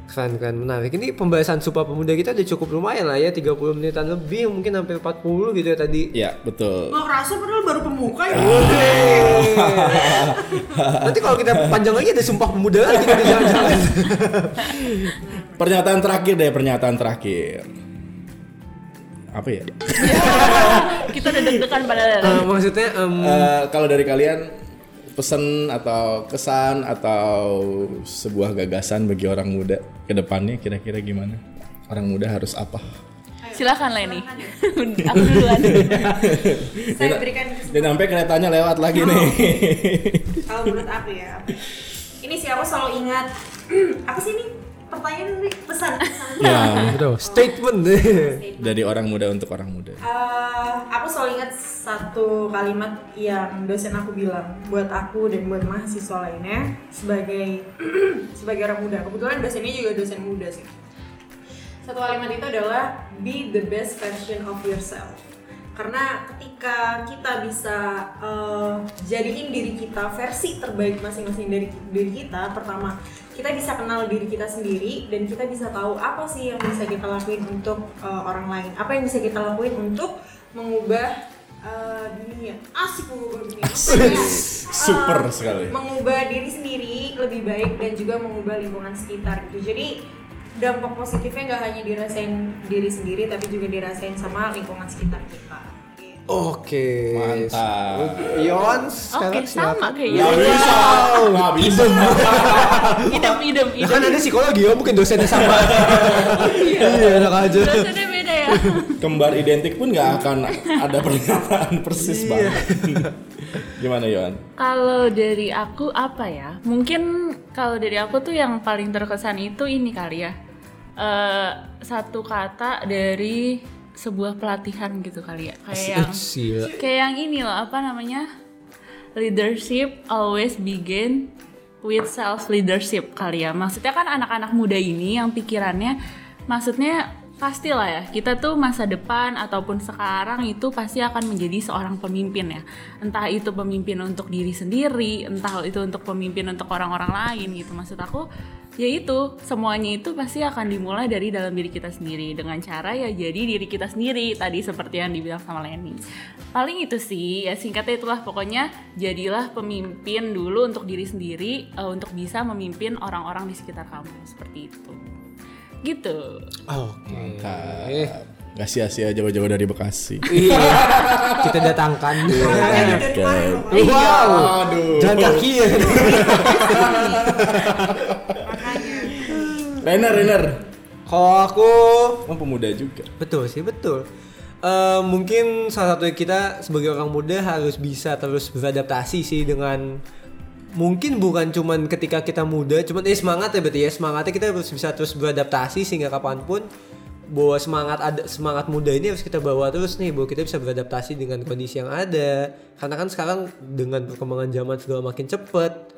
keren keren menarik ini pembahasan supa pemuda kita udah cukup lumayan lah ya 30 menitan lebih mungkin sampai 40 gitu ya tadi Ya betul. nggak kerasa padahal baru pemuka ya Nanti kalau kita panjang lagi ada sumpah pemuda lagi gitu jangan-jangan. Pernyataan terakhir deh, pernyataan terakhir. Apa ya? Kita udah deg-degan padahal. Eh, maksudnya em, Eh, kalau dari kalian pesan atau kesan atau sebuah gagasan bagi orang muda ke depannya kira-kira gimana? Orang muda harus apa? Silakan Leni. Aku duluan. saya berikan Dan sampai keretanya lewat lagi nih. kalau menurut aku ya ini sih aku selalu ingat apa sih ini pertanyaan ini pesan pesan ya, statement dari orang muda untuk orang muda. Eh, aku selalu ingat satu kalimat yang dosen aku bilang buat aku dan buat mahasiswa lainnya sebagai sebagai orang muda. Kebetulan dosennya juga dosen muda sih. Satu kalimat itu adalah be the best version of yourself. Karena ketika kita bisa eh, jadiin diri kita versi terbaik masing-masing dari diri kita, pertama kita bisa kenal diri kita sendiri dan kita bisa tahu apa sih yang bisa kita lakuin untuk eh, orang lain, apa yang bisa kita lakuin untuk mengubah eh, dunia, asik mengubah dunia, Maksudnya, Super sekali. mengubah diri sendiri lebih baik dan juga mengubah lingkungan sekitar gitu. Jadi dampak positifnya nggak hanya dirasain diri sendiri tapi juga dirasain sama lingkungan sekitar kita. Oke. Mantap. Yon, Oke, sekarang sama silakan. kayaknya. Gak bisa, gak bisa. Idem, idem, idem. kan ada psikologi ya, mungkin dosennya sama. Iya, enak aja. Dosennya beda ya. Kembar identik pun gak akan ada pernyataan persis banget. Gimana Yohan? Kalau dari aku apa ya? Mungkin kalau dari aku tuh yang paling terkesan itu ini kali ya. Eh, satu kata dari sebuah pelatihan gitu kali ya. Kayak yang Sila. kayak yang ini loh, apa namanya? Leadership always begin with self leadership kali ya. Maksudnya kan anak-anak muda ini yang pikirannya maksudnya pastilah ya kita tuh masa depan ataupun sekarang itu pasti akan menjadi seorang pemimpin ya entah itu pemimpin untuk diri sendiri entah itu untuk pemimpin untuk orang-orang lain gitu maksud aku ya itu semuanya itu pasti akan dimulai dari dalam diri kita sendiri dengan cara ya jadi diri kita sendiri tadi seperti yang dibilang sama Lenny paling itu sih ya singkatnya itulah pokoknya jadilah pemimpin dulu untuk diri sendiri eh, untuk bisa memimpin orang-orang di sekitar kamu seperti itu gitu Oke. Mantap. Gak sia-sia jauh-jauh dari Bekasi. Iya. Kita datangkan. Oke. Wow. Aduh. Jalan kaki ya. Renner, Renner. Kalau aku Oh pemuda juga. betul sih betul. Eh, mungkin salah satu kita sebagai orang muda harus bisa terus beradaptasi sih dengan mungkin bukan cuman ketika kita muda, cuman eh semangat ya berarti ya semangatnya kita harus bisa terus beradaptasi sehingga kapan pun bahwa semangat ada semangat muda ini harus kita bawa terus nih bahwa kita bisa beradaptasi dengan kondisi yang ada karena kan sekarang dengan perkembangan zaman segala makin cepet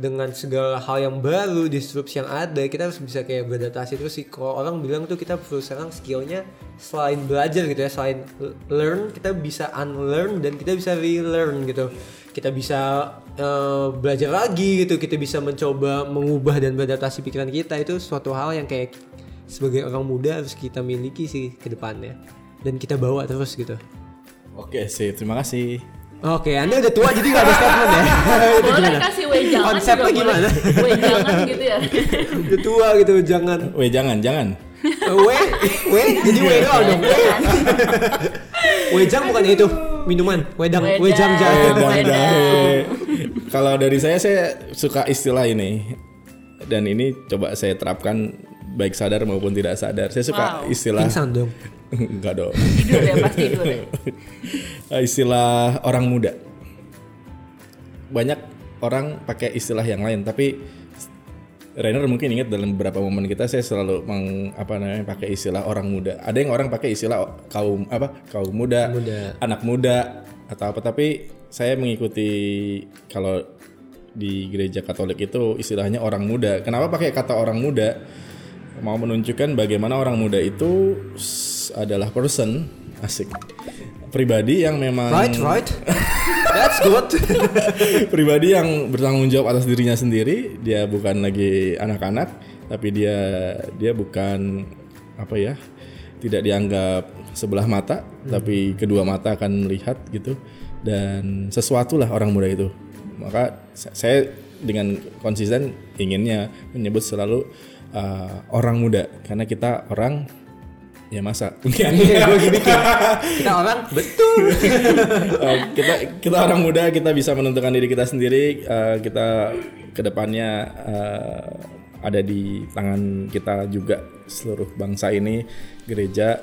dengan segala hal yang baru disrupsi yang ada kita harus bisa kayak beradaptasi. Terus sih kalau orang bilang tuh kita perlu sekarang skillnya selain belajar gitu ya selain learn kita bisa unlearn dan kita bisa relearn gitu. Kita bisa eh, belajar lagi gitu kita bisa mencoba mengubah dan beradaptasi pikiran kita. Itu suatu hal yang kayak sebagai orang muda harus kita miliki sih ke depannya. Dan kita bawa terus gitu. Oke sih, terima kasih. Oke, Anda udah tua jadi nggak ada statement ya? Itu boleh gimana? kasih wejangan Konsepnya juga gimana? boleh. wejangan gitu ya Udah tua gitu, jangan Weh jangan, jangan. Eh, W, W, jadi W doang dong. Wejang bukan itu minuman, wedang, Wedang. wejang jahe. dan Wedang. jahe. Kalau dari saya, saya suka istilah ini. Dan ini coba saya terapkan baik sadar maupun tidak sadar. Saya suka Wow. istilah Pingsan dong. enggak dong. tidur ya pasti tidur ya istilah orang muda. Banyak orang pakai istilah yang lain, tapi Rainer mungkin ingat dalam beberapa momen kita saya selalu meng, apa namanya pakai istilah orang muda. Ada yang orang pakai istilah kaum apa kaum muda, Muda. anak muda atau apa. Tapi saya mengikuti kalau di gereja Katolik itu istilahnya orang muda. Kenapa pakai kata orang muda? Mau menunjukkan bagaimana orang muda itu adalah person. Asik. Pribadi yang memang Right, right. That's good. pribadi yang bertanggung jawab atas dirinya sendiri. Dia bukan lagi anak-anak tapi dia dia bukan apa ya tidak dianggap sebelah mata tapi kedua mata akan melihat gitu. Dan sesuatu lah orang muda itu. Maka sa- saya dengan konsisten inginnya menyebut selalu uh, orang muda karena kita orang ya masa. Iya, gue gini mikir. Kita orang betul. Eh, kita kita orang muda kita bisa menentukan diri kita sendiri. Eh, kita ke depannya eh, ada di tangan kita juga seluruh bangsa ini gereja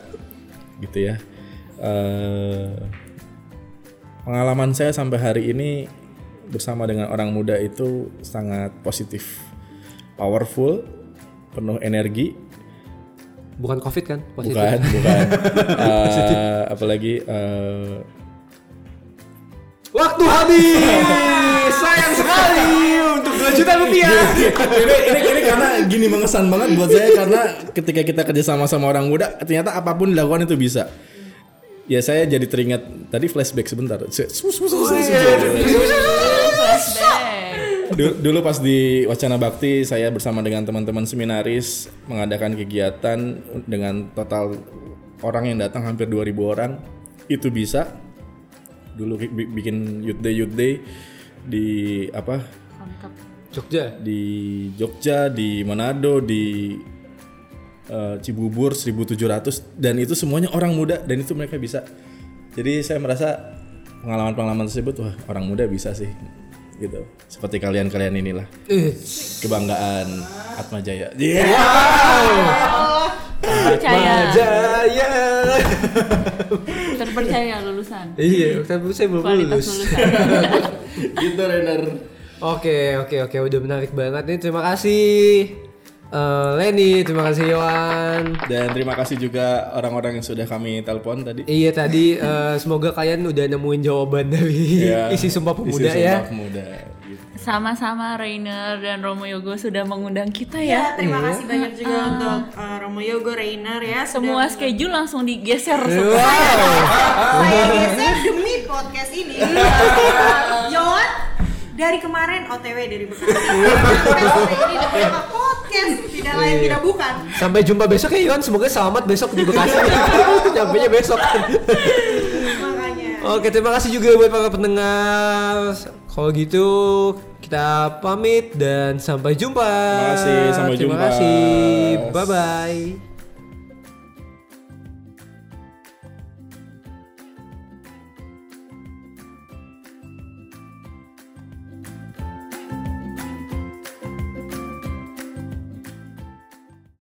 gitu ya. Eh, pengalaman saya sampai hari ini bersama dengan orang muda itu sangat positif powerful penuh energi Bukan covid kan? Positif. bukan bukan Eh, apalagi eh, Waktu habis. Sayang sekali untuk 2 juta rupiah. ini, ini, ini karena gini mengesan banget buat saya karena ketika kita kerja sama sama orang muda ternyata apa pun dilakukan itu bisa ya saya jadi teringat tadi flashback sebentar dulu, pas di Wacana Bakti saya bersama dengan teman-teman seminaris mengadakan kegiatan dengan total orang yang datang hampir 2000 orang itu bisa dulu bi- bikin youth day youth day di apa Mantap. Jogja. di Jogja, di Manado, di eh, Cibubur 1700 dan itu semuanya orang muda dan itu mereka bisa. Jadi saya merasa pengalaman-pengalaman tersebut wah orang muda bisa sih gitu. Seperti kalian-kalian inilah kebanggaan Atma Jaya. Iya. Percaya, Jaya. terpercaya lulusan. Iya, tapi saya belum Kualitas lulus. gitu Renner. Oke, oke, oke, udah menarik banget nih. Terima kasih eh, Lenny, terima kasih Yohan. Dan terima kasih juga orang-orang yang sudah kami telepon tadi. Iya tadi eh, semoga kalian udah nemuin jawaban dari Iya, isi sumpah isi pemuda Sumpah ya. Pemuda, gitu. sama-sama Rainer dan Romo Yogo sudah mengundang kita Ya, ya. terima Iya. kasih banyak juga untuk uh, Romo Yogo, Rainer ya. Semua sudah- schedule langsung digeser. Wow. saya geser demi podcast ini. Yohan dari kemarin OTW dari Bekasi. Sampai sore ini beberapa podcast tidak lain Iya. tidak bukan. Sampai jumpa besok ya Iwan, semoga selamat besok di Bekasi. Nyampe besok. Makanya. Oke, terima kasih juga buat para pendengar. Kalau gitu kita pamit dan sampai jumpa. Terima kasih, sampai Terima jumpa. kasih. Bye bye.